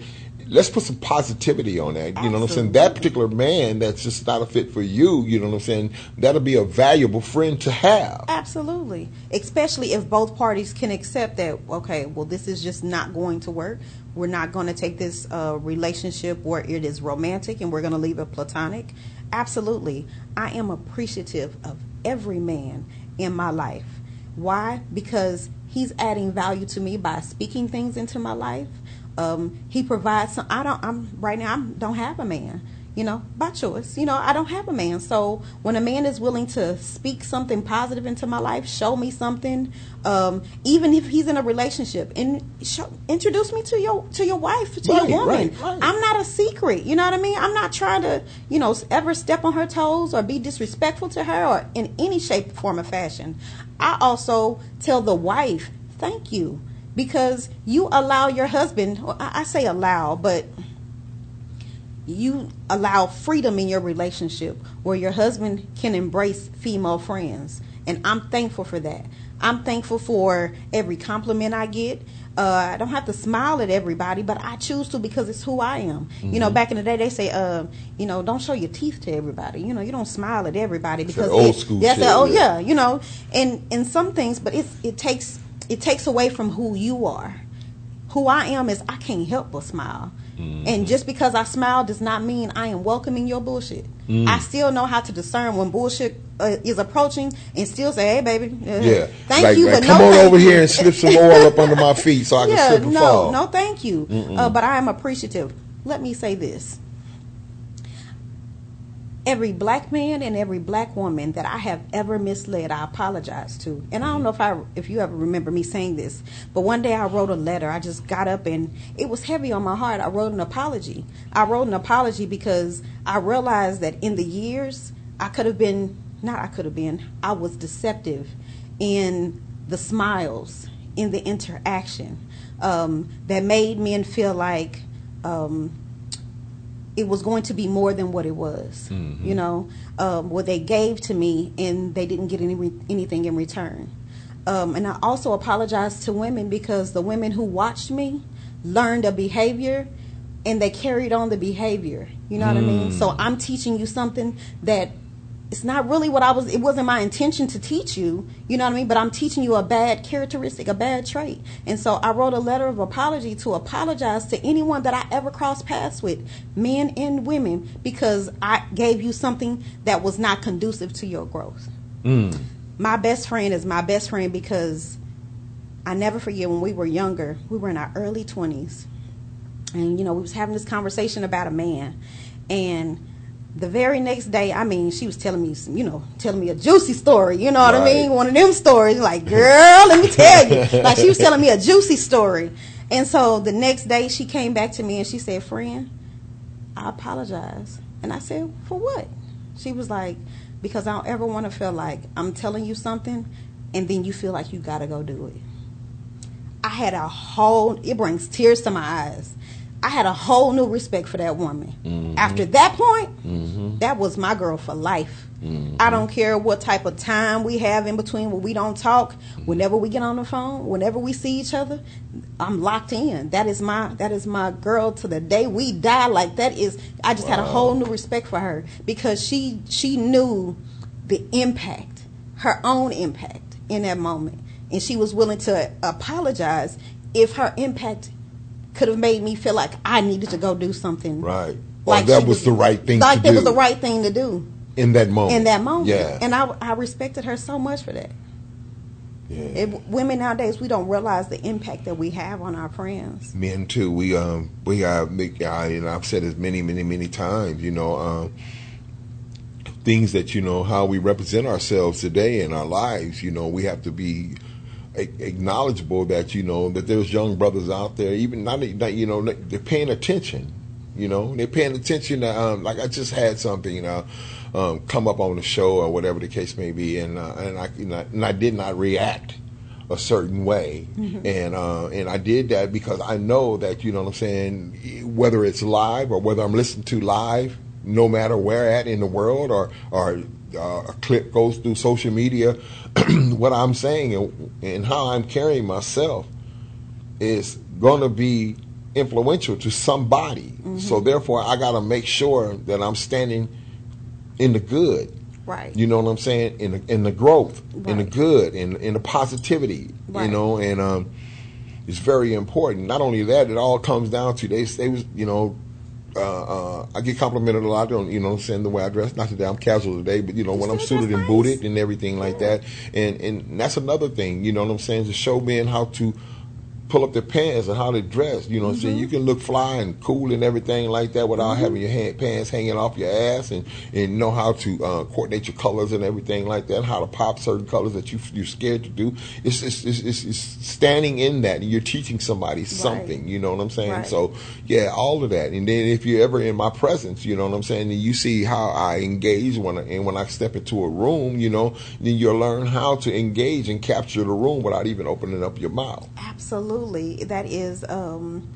A: let's put some positivity on that. You know what I'm saying? That particular man that's just not a fit for you. You know what I'm saying? That'll be a valuable friend to have.
B: Absolutely. Especially if both parties can accept that, okay, well, this is just not going to work. We're not going to take this uh, relationship where it is romantic and we're going to leave it platonic. Absolutely. I am appreciative of every man in my life. Why? Because he's adding value to me by speaking things into my life. Um, he provides some. I don't. I'm right now. I don't have a man. You know, by choice. You know, I don't have a man. So when a man is willing to speak something positive into my life, show me something, um, even if he's in a relationship, and show, introduce me to your to your wife, to
A: Right,
B: your woman.
A: right, right.
B: I'm not a secret. You know what I mean? I'm not trying to, you know, ever step on her toes or be disrespectful to her or in any shape, form, or fashion. I also tell the wife, thank you, because you allow your husband. I, say allow, but you allow freedom in your relationship where your husband can embrace female friends. And I'm thankful for that. I'm thankful for every compliment I get. Uh, I don't have to smile at everybody, but I choose to because it's who I am. You know, back in the day, they say, uh, you know, don't show your teeth to everybody. You know, you don't smile at everybody
A: that
B: because
A: old
B: it-
A: school
B: That's
A: shit,
B: that, oh
A: yeah.
B: yeah, you know, and and some things, but it's it takes it takes away from who you are who I am is I can't help but smile. And just because I smile does not mean I am welcoming your bullshit. I still know how to discern when bullshit uh, is approaching and still say, "Hey, baby, uh,
A: Yeah.
B: thank
A: like,
B: you,
A: like,
B: but
A: come
B: no
A: on over
B: you."
A: here and slip some oil up under my feet so I can *laughs*
B: yeah,
A: slip and
B: no,
A: fall.
B: no, thank you. Uh, but I am appreciative. Let me say this: every black man and every black woman that I have ever misled, I apologize to. And I don't know if I, if you ever remember me saying this, but one day I wrote a letter. I just got up and it was heavy on my heart. I wrote an apology. I wrote an apology because I realized that in the years I could have been, not I could have been, I was deceptive in the smiles, in the interaction um, that made men feel like. Um, it was going to be more than what it was. You know, um, what they gave to me, and they didn't get any re- anything in return. Um, and I also apologize to women because the women who watched me learned a behavior, and they carried on the behavior. You know what I mean? So I'm teaching you something that it's not really what I was. It wasn't my intention to teach you. You know what I mean? But I'm teaching you a bad characteristic, a bad trait. And so I wrote a letter of apology to apologize to anyone that I ever crossed paths with, men and women, because I gave you something that was not conducive to your growth. Mm. My best friend is my best friend because I never forget when we were younger. We were in our early twenties, and you know we was having this conversation about a man, and the very next day, I mean, she was telling me, some, you know, telling me a juicy story. You know what I mean? One of them stories, like, girl, let me tell you. *laughs* like she was telling me a juicy story, and so the next day she came back to me and she said, "Friend, I apologize," and I said, "For what?" She was like, "Because I don't ever want to feel like I'm telling you something, and then you feel like you got to go do it." I had a whole, it brings tears to my eyes. I had a whole new respect for that woman. Mm-hmm. After that point, mm-hmm. that was my girl for life. Mm-hmm. I don't care what type of time we have in between where we don't talk. Whenever we get on the phone, whenever we see each other, I'm locked in. That is my that is my girl to the day we die. Like that is I just had a whole new respect for her because she she knew the impact, her own impact in that moment. And she was willing to apologize if her impact could have made me feel like I needed to go do something
A: Right. Or
B: Like
A: that
B: she
A: was the right thing
B: like it
A: do
B: was the right thing to do
A: in that moment.
B: in that moment.
A: Yeah.
B: And I, I respected her so much for that.
A: yeah.
B: It, women nowadays, we don't realize the impact that we have on our friends.
A: Men too. We um we make I and I've said this many many many times. You know um things that you know how we represent ourselves today in our lives. You know we have to be acknowledgeable that you know that there's young brothers out there even not, not you know they're paying attention. You know they're paying attention to um like I just had something you know. Um, come up on the show or whatever the case may be, and uh, and I you know, and I did not react a certain way, and uh, and I did that because I know that you know what I'm saying, whether it's live or whether I'm listening to live, no matter where at in the world, or or uh, a clip goes through social media, *clears throat* what I'm saying and, and how I'm carrying myself is going to be influential to somebody. So therefore, I got to make sure that I'm standing in the good.
B: Right.
A: You know what I'm saying? In the in the growth, in the good, in in the positivity.
B: Right.
A: You know, and um, it's very important. Not only that, it all comes down to they they was you know. Uh, uh, I get complimented a lot on you know what I'm saying the way I dress. Not today, I'm casual today, but you know when I'm suited and
B: nice.
A: booted and everything like that, and and that's another thing. You know what I'm saying to show men how to pull up their pants and how they dress. You know what I'm saying?
B: Mm-hmm.
A: You can look fly and cool and everything like that without having your hand, pants hanging off your ass and, and know how to uh, coordinate your colors and everything like that, how to pop certain colors that you, you're scared to do. It's, it's, it's, it's, it's standing in that and you're teaching somebody something. You know what I'm saying?
B: Right.
A: So, yeah, all of that. And then if you're ever in my presence, you know what I'm saying, and you see how I engage when I, and when I step into a room, you know, then you'll learn how to engage and capture the room without even opening up your mouth.
B: Absolutely. That is um,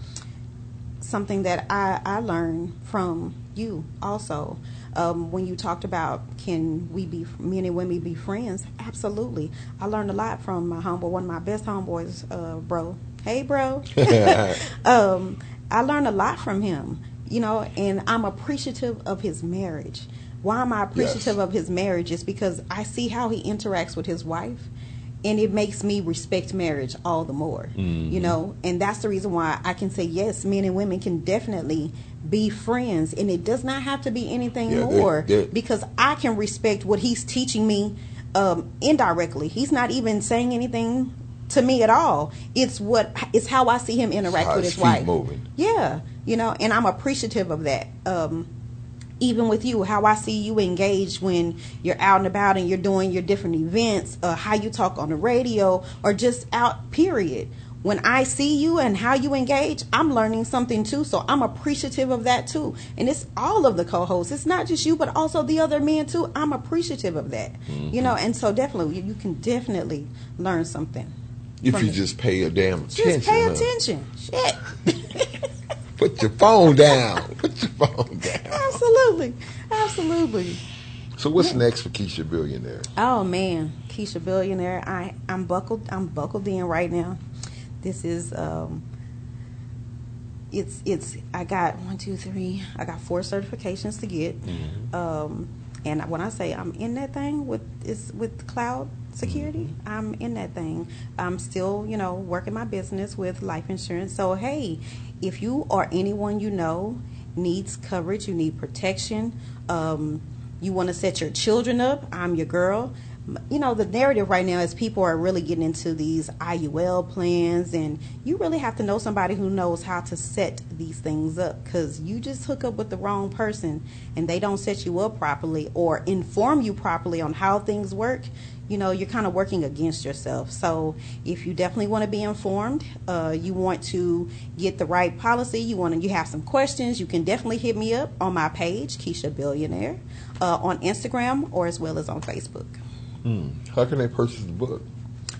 B: something that I, I learned from you also. Um, when you talked about can we be men and women be friends? Absolutely. I learned a lot from my homeboy, one of my best homeboys, uh, bro. Hey, bro. *laughs* um, I learned a lot from him, you know, and I'm appreciative of his marriage. Why am I appreciative of his marriage? Is because I see how he interacts with his wife, and it makes me respect marriage all the more, you know. And that's the reason why I can say yes, men and women can definitely be friends, and it does not have to be anything
A: Yeah,
B: more
A: they're-
B: because I can respect what he's teaching me um, indirectly. He's not even saying anything to me at all. It's what it's how I see him interact with
A: his
B: his wife.
A: moving.
B: Yeah, you know, and I'm appreciative of that. Um, even with you, how I see you engage when you're out and about and you're doing your different events, uh, how you talk on the radio, or just out, period. When I see you and how you engage, I'm learning something too. So I'm appreciative of that too. And it's all of the co hosts. It's not just you, but also the other men too. I'm appreciative of that. You know, and so definitely, you, can definitely learn something.
A: If you
B: it.
A: just pay a damn attention.
B: Just pay
A: huh?
B: attention. Shit. *laughs*
A: Put your phone down. *laughs* Put your phone down.
B: Absolutely. Absolutely.
A: So what's next for Keisha Billionaire?
B: Oh man, Keisha Billionaire. I I'm buckled. I'm buckled in right now. This is um. It's it's. I got one, two, three. I got four certifications to get. Um, and when I say I'm in that thing with is with cloud security, I'm in that thing. I'm still, you know, working my business with life insurance. So hey, if you or anyone you know needs coverage, you need protection, um, you want to set your children up, I'm your girl. You know, the narrative right now is people are really getting into these IUL plans, and you really have to know somebody who knows how to set these things up because you just hook up with the wrong person and they don't set you up properly or inform you properly on how things work. You know, you're kind of working against yourself. So, if you definitely want to be informed, uh, you want to get the right policy, you want to, you have some questions, you can definitely hit me up on my page, Keisha Billionaire, uh, on Instagram or as well as on Facebook.
A: How can they purchase the book?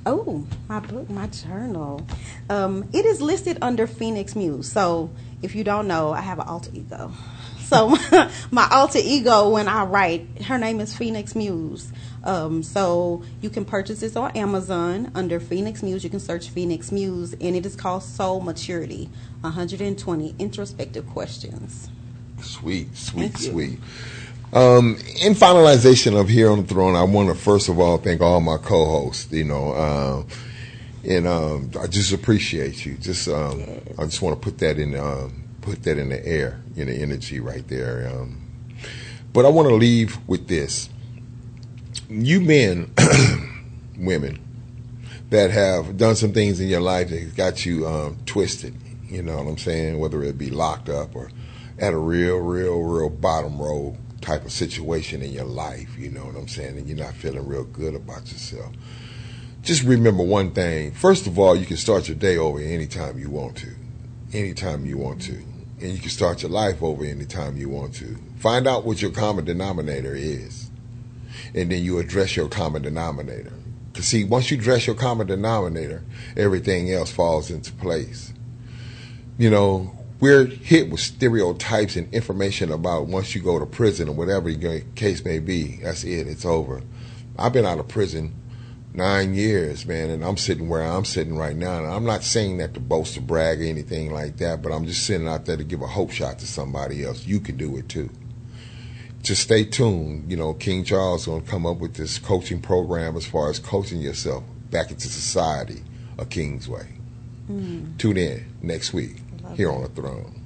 B: Oh, my book, my journal. Um, it is listed under Phoenix Muse. So if you don't know, I have an alter ego. So *laughs* my alter ego when I write, her name is Phoenix Muse. Um, so you can purchase this on Amazon under Phoenix Muse. You can search Phoenix Muse, and it is called Soul Maturity: 120 Introspective Questions.
A: Sweet, sweet, sweet. Um, in finalization of here on the throne, I want to first of all thank all my co-hosts. You know, um, and um, I just appreciate you. Just um, I just want to put that in um, put that in the air, in the energy right there. Um, but I want to leave with this: you men, *coughs* women that have done some things in your life that got you um, twisted. You know what I'm saying? Whether it be locked up or at a real, real, real bottom row type of situation in your life. You know what I'm saying? And you're not feeling real good about yourself. Just remember one thing. First of all, you can start your day over anytime you want to. Anytime you want to. And you can start your life over anytime you want to. Find out what your common denominator is. And then you address your common denominator. Because, see, once you address your common denominator, everything else falls into place. You know, we're hit with stereotypes and information about once you go to prison or whatever the case may be. That's it. It's over. I've been out of prison nine years, man, and I'm sitting where I'm sitting right now. And I'm not saying that to boast or brag or anything like that, but I'm just sitting out there to give a hope shot to somebody else. You can do it too. Just stay tuned. You know, King Charles is going to come up with this coaching program as far as coaching yourself back into society a King's Way.
B: Mm.
A: Tune in next week here on the throne.